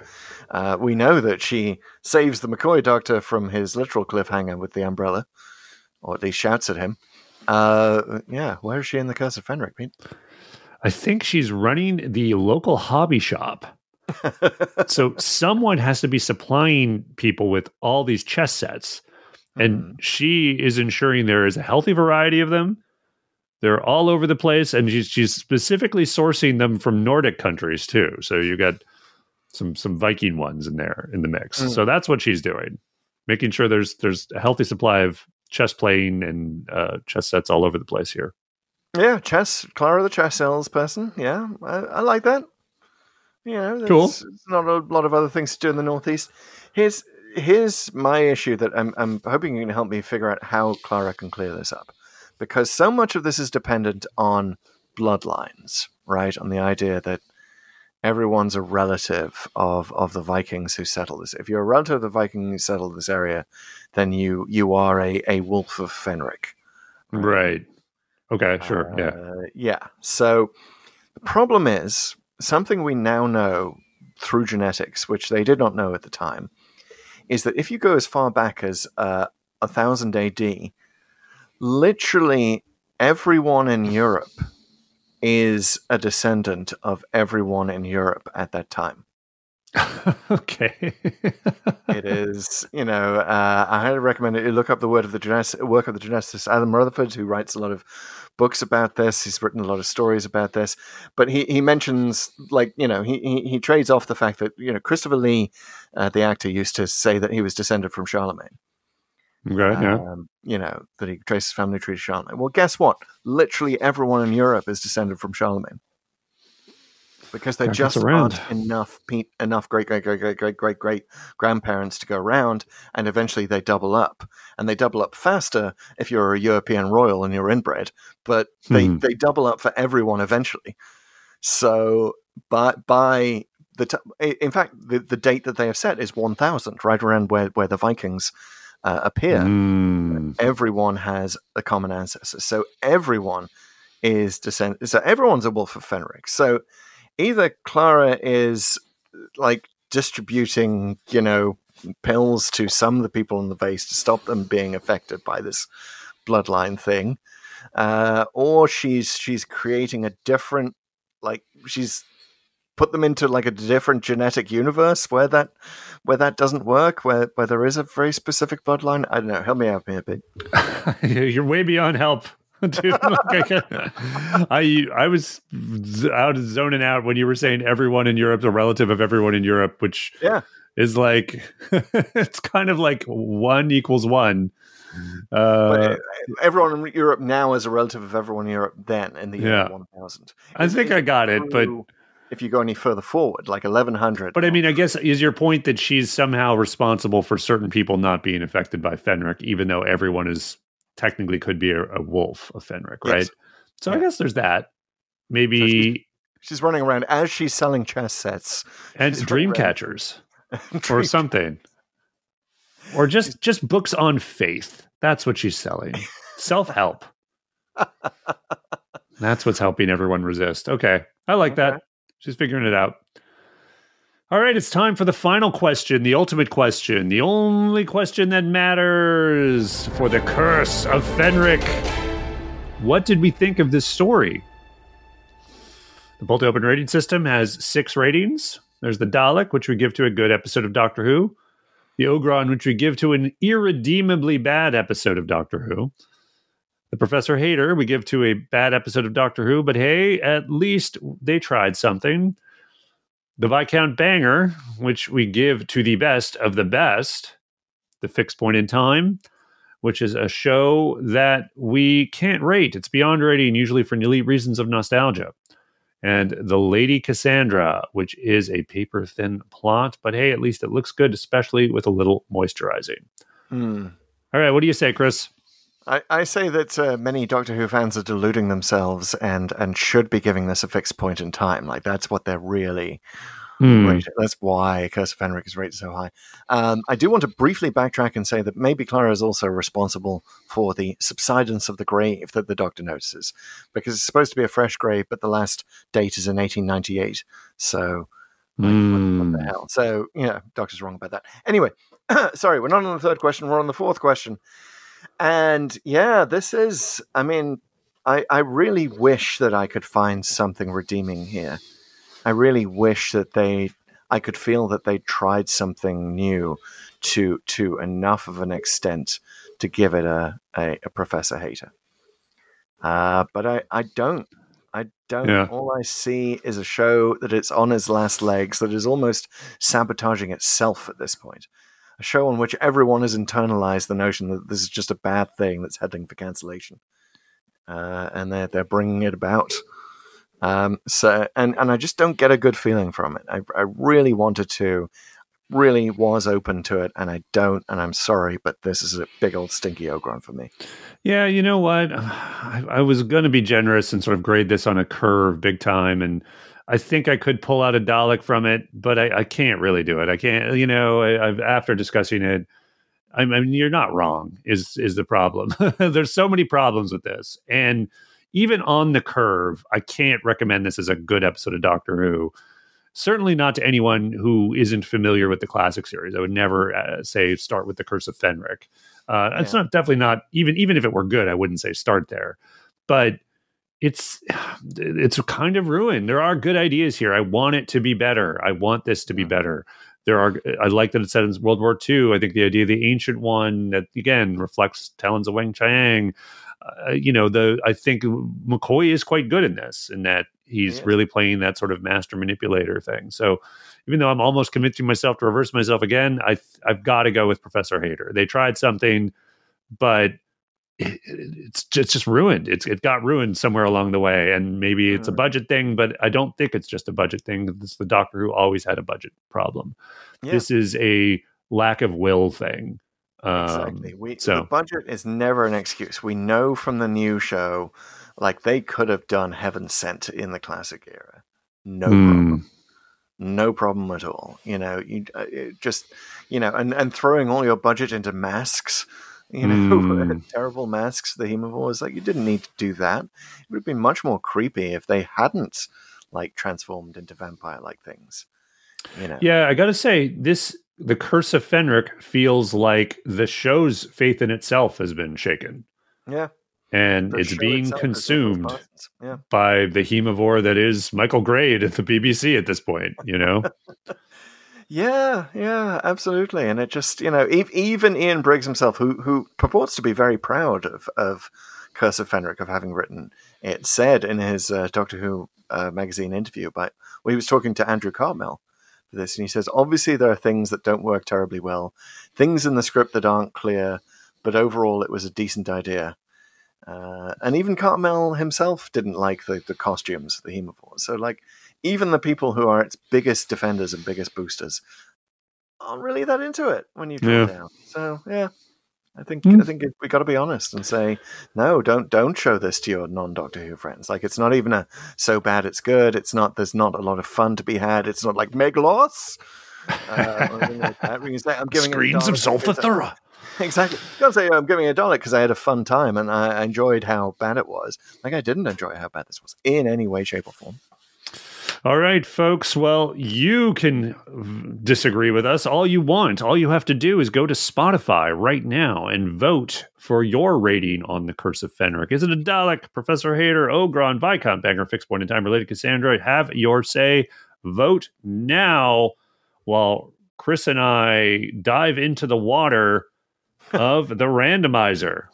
Uh, we know that she saves the McCoy Doctor from his literal cliffhanger with the umbrella, or at least shouts at him. Uh, yeah, where is she in the Curse of Fenric, Pete? I think she's running the local hobby shop. So someone has to be supplying people with all these chess sets. And she is ensuring there is a healthy variety of them. They're all over the place, and she's she's specifically sourcing them from Nordic countries too. So you got some some Viking ones in there in the mix. Mm. So that's what she's doing, making sure there's there's a healthy supply of chess playing and uh, chess sets all over the place here. Yeah, chess, Clara the chess salesperson. Yeah, I, I like that. You know, there's, Cool. there's not a lot of other things to do in the Northeast. Here's here's my issue that I'm I'm hoping you can help me figure out how Clara can clear this up, because so much of this is dependent on bloodlines, right? On the idea that everyone's a relative of of the Vikings who settled this. If you're a relative of the Viking who settled this area, then you you are a a wolf of Fenric. Right. Okay. Sure. yeah. Uh, yeah. So the problem is something we now know through genetics, which they did not know at the time, is that if you go as far back as uh, 1000 AD, literally everyone in Europe is a descendant of everyone in Europe at that time. okay. it is, you know, uh, I highly recommend it. You look up the word of the genetic, work of the geneticist Adam Rutherford, who writes a lot of books about this. He's written a lot of stories about this, but he, he mentions like you know he, he he trades off the fact that you know Christopher Lee, uh, the actor, used to say that he was descended from Charlemagne. Okay. Yeah. Um, you know that he traces family tree to Charlemagne. Well, guess what? Literally everyone in Europe is descended from Charlemagne because there just around. aren't enough pe- enough great great great great great great great grandparents to go around, and eventually they double up, and they double up faster if you're a European royal and you're inbred, but they Hmm. they double up for everyone eventually. So by by the t- in fact the, the date that they have set is 1000 right around where where the Vikings uh, appear Mm. everyone has a common ancestor. So everyone is descend. So everyone's a wolf of Fenric. So either Clara is like distributing, you know, pills to some of the people in the base to stop them being affected by this bloodline thing, uh, or she's she's creating a different, like she's put them into like a different genetic universe where that where that doesn't work, where where there is a very specific bloodline. I don't know. Help me out here bit. You're way beyond help. Dude, like, I I was out zoning out when you were saying everyone in Europe's a relative of everyone in Europe, which Yeah. is like it's kind of like one equals one. Uh, But everyone in Europe now is a relative of everyone in Europe then in the year Yeah. 1000. I think I got it, but if you go any further forward, like 1100. but I mean, I guess is your point that she's somehow responsible for certain people not being affected by Fenric, even though everyone is technically could be a, a wolf of Fenric, Yes. right? So I guess there's that. Maybe she's running around as she's selling chess sets. and dream catchers or something. Or just just books on faith. That's what she's selling. Self-help. That's what's helping everyone resist. Okay. I like that. She's figuring it out all right it's time for the final question the ultimate question the only question that matters for the curse of fenric what did we think of this story the Bolt Open rating system has six ratings. There's the Dalek, which we give to a good episode of Doctor Who. The Ogron, which we give to an irredeemably bad episode of Doctor Who. The Professor Hayter, we give to a bad episode of Doctor Who, but hey, at least they tried something. The Viscount Banger, which we give to the best of the best. The Fixed Point in Time, which is a show that we can't rate. It's beyond rating, usually for nearly reasons of nostalgia and The Lady Cassandra, which is a paper thin plot, but hey, at least it looks good, especially with a little moisturizing. Hmm. All right, what do you say, Chris? I, I say that uh, many Doctor Who fans are deluding themselves and, and should be giving this a fixed point in time. Like, that's what they're really Hmm. rated. That's why Curse of Fenric is rated so high. Um, I do want to briefly backtrack and say that maybe Clara is also responsible for the subsidence of the grave that the Doctor notices, because it's supposed to be a fresh grave, but the last date is in 1898. So, like, what, what the hell? So, you know, Doctor's wrong about that. Anyway, sorry, we're not on the third question, we're on the fourth question. And yeah, this is, I mean, I, I really wish that I could find something redeeming here. I really wish that they, I could feel that they tried something new to to enough of an extent to give it a, a, a Professor Hayter. Uh, but I, I don't. I don't. Yeah. All I see is a show that it's on its last legs, that is almost sabotaging itself at this point. A show on which everyone has internalized the notion that this is just a bad thing that's heading for cancellation. uh, and they're they're bringing it about. Um, so and and I just don't get a good feeling from it. I I really wanted to, really was open to it, and I don't, and I'm sorry, but this is a big old stinky ogron for me. Yeah, you know what? I, I was going to be generous and sort of grade this on a curve big time. And I think I could pull out a Dalek from it, but I, I can't really do it. I can't, you know, I, I've, after discussing it, I mean, you're not wrong, is, is the problem. There's so many problems with this. And even on the curve, I can't recommend this as a good episode of Doctor Who. Certainly not to anyone who isn't familiar with the classic series. I would never uh, say start with the Curse of Fenric. Uh, yeah. It's not definitely not even even if it were good, I wouldn't say start there. But it's it's kind of ruined. There are good ideas here. I want it to be better. I want this to be better. There are. I like that it said in World War II. I think the idea of the ancient one that again reflects talons of Weng Chiang. Uh, you know, the I think McCoy is quite good in this, in that he's yeah. really playing that sort of master manipulator thing. So even though I'm almost convincing myself to reverse myself again, I I've got to go with Professor Hayter. They tried something, but it, it's just, it's just ruined. It's it got ruined somewhere along the way, and maybe it's a budget thing, but I don't think it's just a budget thing. It's the Doctor Who always had a budget problem. Yeah. This is a lack of will thing. Um, exactly. We, so the budget is never an excuse. We know from the new show, like they could have done Heaven Sent in the classic era, no mm. problem no problem at all. You know, you uh, just you know, and and throwing all your budget into masks. You know, mm. terrible masks. The Haemovores like you didn't need to do that. It would have been much more creepy if they hadn't like transformed into vampire-like things. You know. Yeah, I got to say this. The Curse of Fenric feels like the show's faith in itself has been shaken. Yeah, and the it's being consumed yeah. by the Haemovore that is Michael Grade at the BBC at this point. You know. yeah, yeah, absolutely, and it just you know even Ian Briggs himself, who who purports to be very proud of of Curse of Fenric of having written it, said in his uh, Doctor Who uh, magazine interview, but when he was talking to Andrew Cartmel for this, and he says obviously there are things that don't work terribly well, things in the script that aren't clear, but overall it was a decent idea uh, and even Cartmel himself didn't like the, the costumes, the Haemovores. So, like, even the people who are its biggest defenders and biggest boosters aren't really that into it when you draw yeah. down. So, yeah, I think mm. I think we got to be honest and say no. Don't don't show this to your non Doctor Who friends. Like, it's not even a so bad it's good. It's not. There's not a lot of fun to be had. It's not like Meglos. Uh, like I'm giving screens of Zolfa-Thura. exactly. Can't say I'm giving a Dalek because I had a fun time and I enjoyed how bad it was. Like I didn't enjoy how bad this was in any way, shape, or form. All right, folks. Well, you can disagree with us all you want. All you have to do is go to Spotify right now and vote for your rating on The Curse of Fenric. Is it a Dalek, Professor Hayter, Ogron, Viscount, Banger, Fixed Point in Time, Related Cassandra? Have your say. Vote now while Chris and I dive into the water of the randomizer.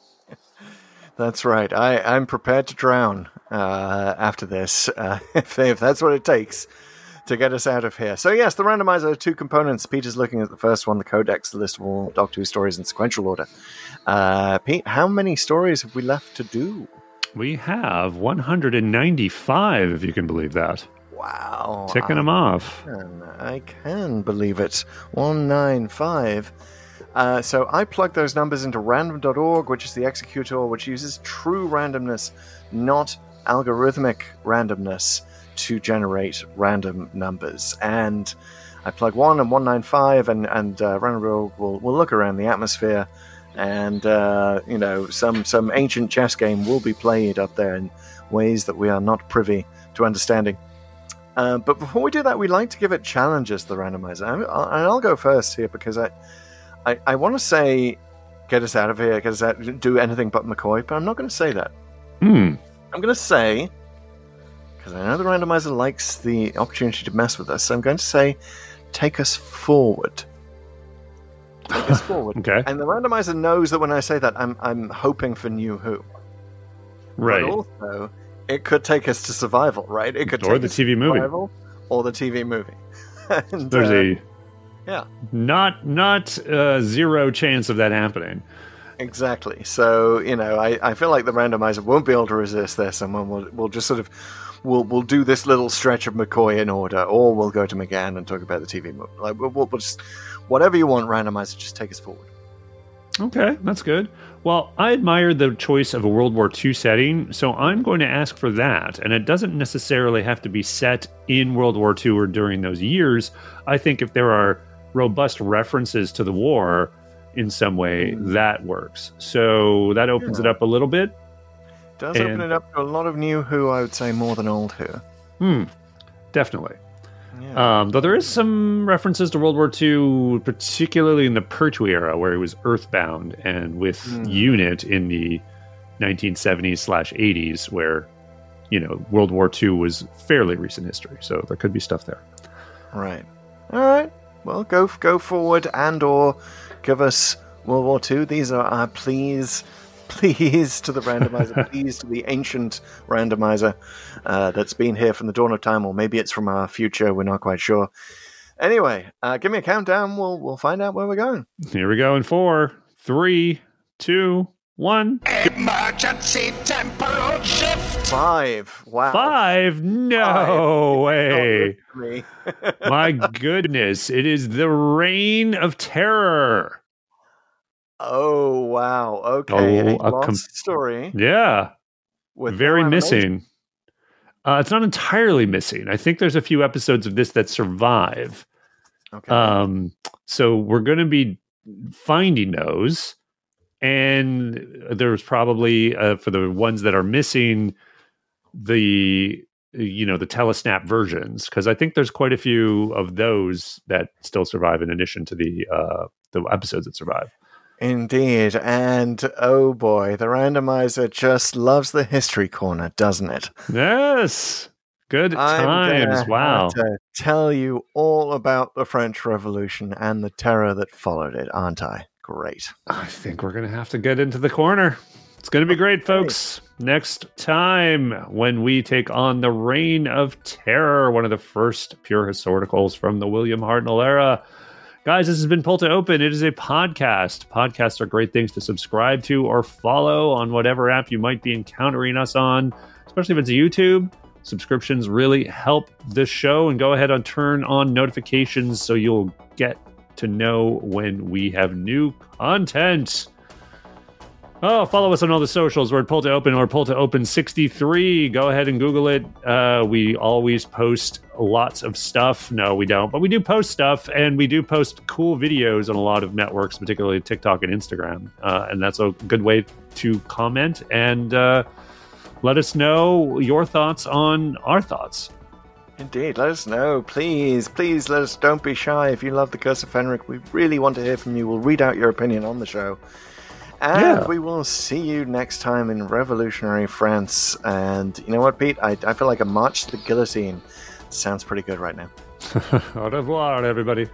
That's right. I, I'm prepared to drown uh, after this, uh, if, if that's what it takes to get us out of here. So, yes, the randomizer, two components. Peter's looking at the first one, the codex, the list of all Doctor Who stories in sequential order. Uh, Pete, how many stories have we left to do? We have 195, if you can believe that. Wow. Ticking them off. I can believe it. 195. Uh, so I plug those numbers into random.org, which is the executor, which uses true randomness, not algorithmic randomness, to generate random numbers. And I plug one and 195, and, and uh, random.org will, will look around the atmosphere, and uh, you know some some ancient chess game will be played up there in ways that we are not privy to understanding. Uh, but before we do that, we like to give it challenges. The randomizer, and I'll go first here because I I, I want to say get us out of here, get us out, do anything but McCoy, but I'm not going to say that. Hmm. I'm going to say, because I know the randomizer likes the opportunity to mess with us, so I'm going to say, take us forward. Take us forward. okay. And the randomizer knows that when I say that, I'm I'm hoping for New Who. Right. But also, it could take us to survival, right? It could or the TV movie, or the TV movie. and, There's uh, a yeah. Not not uh, zero chance of that happening. Exactly. So you know, I, I feel like the randomizer won't be able to resist this, and we'll we'll just sort of we'll we'll do this little stretch of McCoy in order, or we'll go to McGann and talk about the TV movie. Like we'll, we'll just whatever you want, randomizer, just take us forward. Okay, that's good. Well, I admire the choice of a World War II setting, so I'm going to ask for that. And it doesn't necessarily have to be set in World War II or during those years. I think if there are robust references to the war in some way, that works. So that opens it up a little bit. Does And- open it up to a lot of new Who, I would say, more than old Who. Hmm, definitely. Um, though there is some references to World War II, particularly in the Pertwee era, where he was earthbound, and with Hmm. Unit in the 1970s slash 80s, where you know World War II was fairly recent history. So there could be stuff there. Right. All right. Well, go go forward and or give us World War II. These are our pleas, please to the randomizer, please to the ancient randomizer uh, that's been here from the dawn of time, or maybe it's from our future. We're not quite sure. Anyway, uh, give me a countdown. We'll we'll find out where we're going. Here we go in four, three, two, one, Emergency temporal shift. Five. Wow. five. No Five. way! Me. My goodness, it is the reign of terror. oh wow. Okay. Oh, a com- story. Yeah, With very missing. Uh, it's not entirely missing. I think there's a few episodes of this that survive. Okay. Um, so we're going to be finding those, and there's probably uh, for the ones that are missing the you know the telesnap versions because I think there's quite a few of those that still survive in addition to the uh, the episodes that survive. Indeed, and oh boy, the randomizer just loves the history corner, doesn't it? Yes, good I'm times. Wow. to tell you all about the French Revolution and the terror that followed it, aren't I? Great. I think we're going to have to get into the corner. It's going to be great, folks. Next time, when we take on the Reign of Terror, one of the first pure historicals from the William Hartnell era. Guys, this has been Pull to Open. It is a podcast. Podcasts are great things to subscribe to or follow on whatever app you might be encountering us on, especially if it's YouTube. Subscriptions really help the show, and go ahead and turn on notifications so you'll get to know when we have new content. Oh, follow us on all the socials. We're at Pull to Open or Pull to Open 63. Go ahead and Google it. Uh, we always post lots of stuff. No, we don't, but we do post stuff and we do post cool videos on a lot of networks, particularly TikTok and Instagram. Uh, and that's a good way to comment and uh, let us know your thoughts on our thoughts. Indeed, let us know. Please, please let us. Don't be shy. If you love the Curse of Fenric, we really want to hear from you. We'll read out your opinion on the show. And Yeah. we will see you next time in revolutionary France. And you know what, Pete? I, I feel like a march to the guillotine. Sounds pretty good right now. Au revoir, everybody.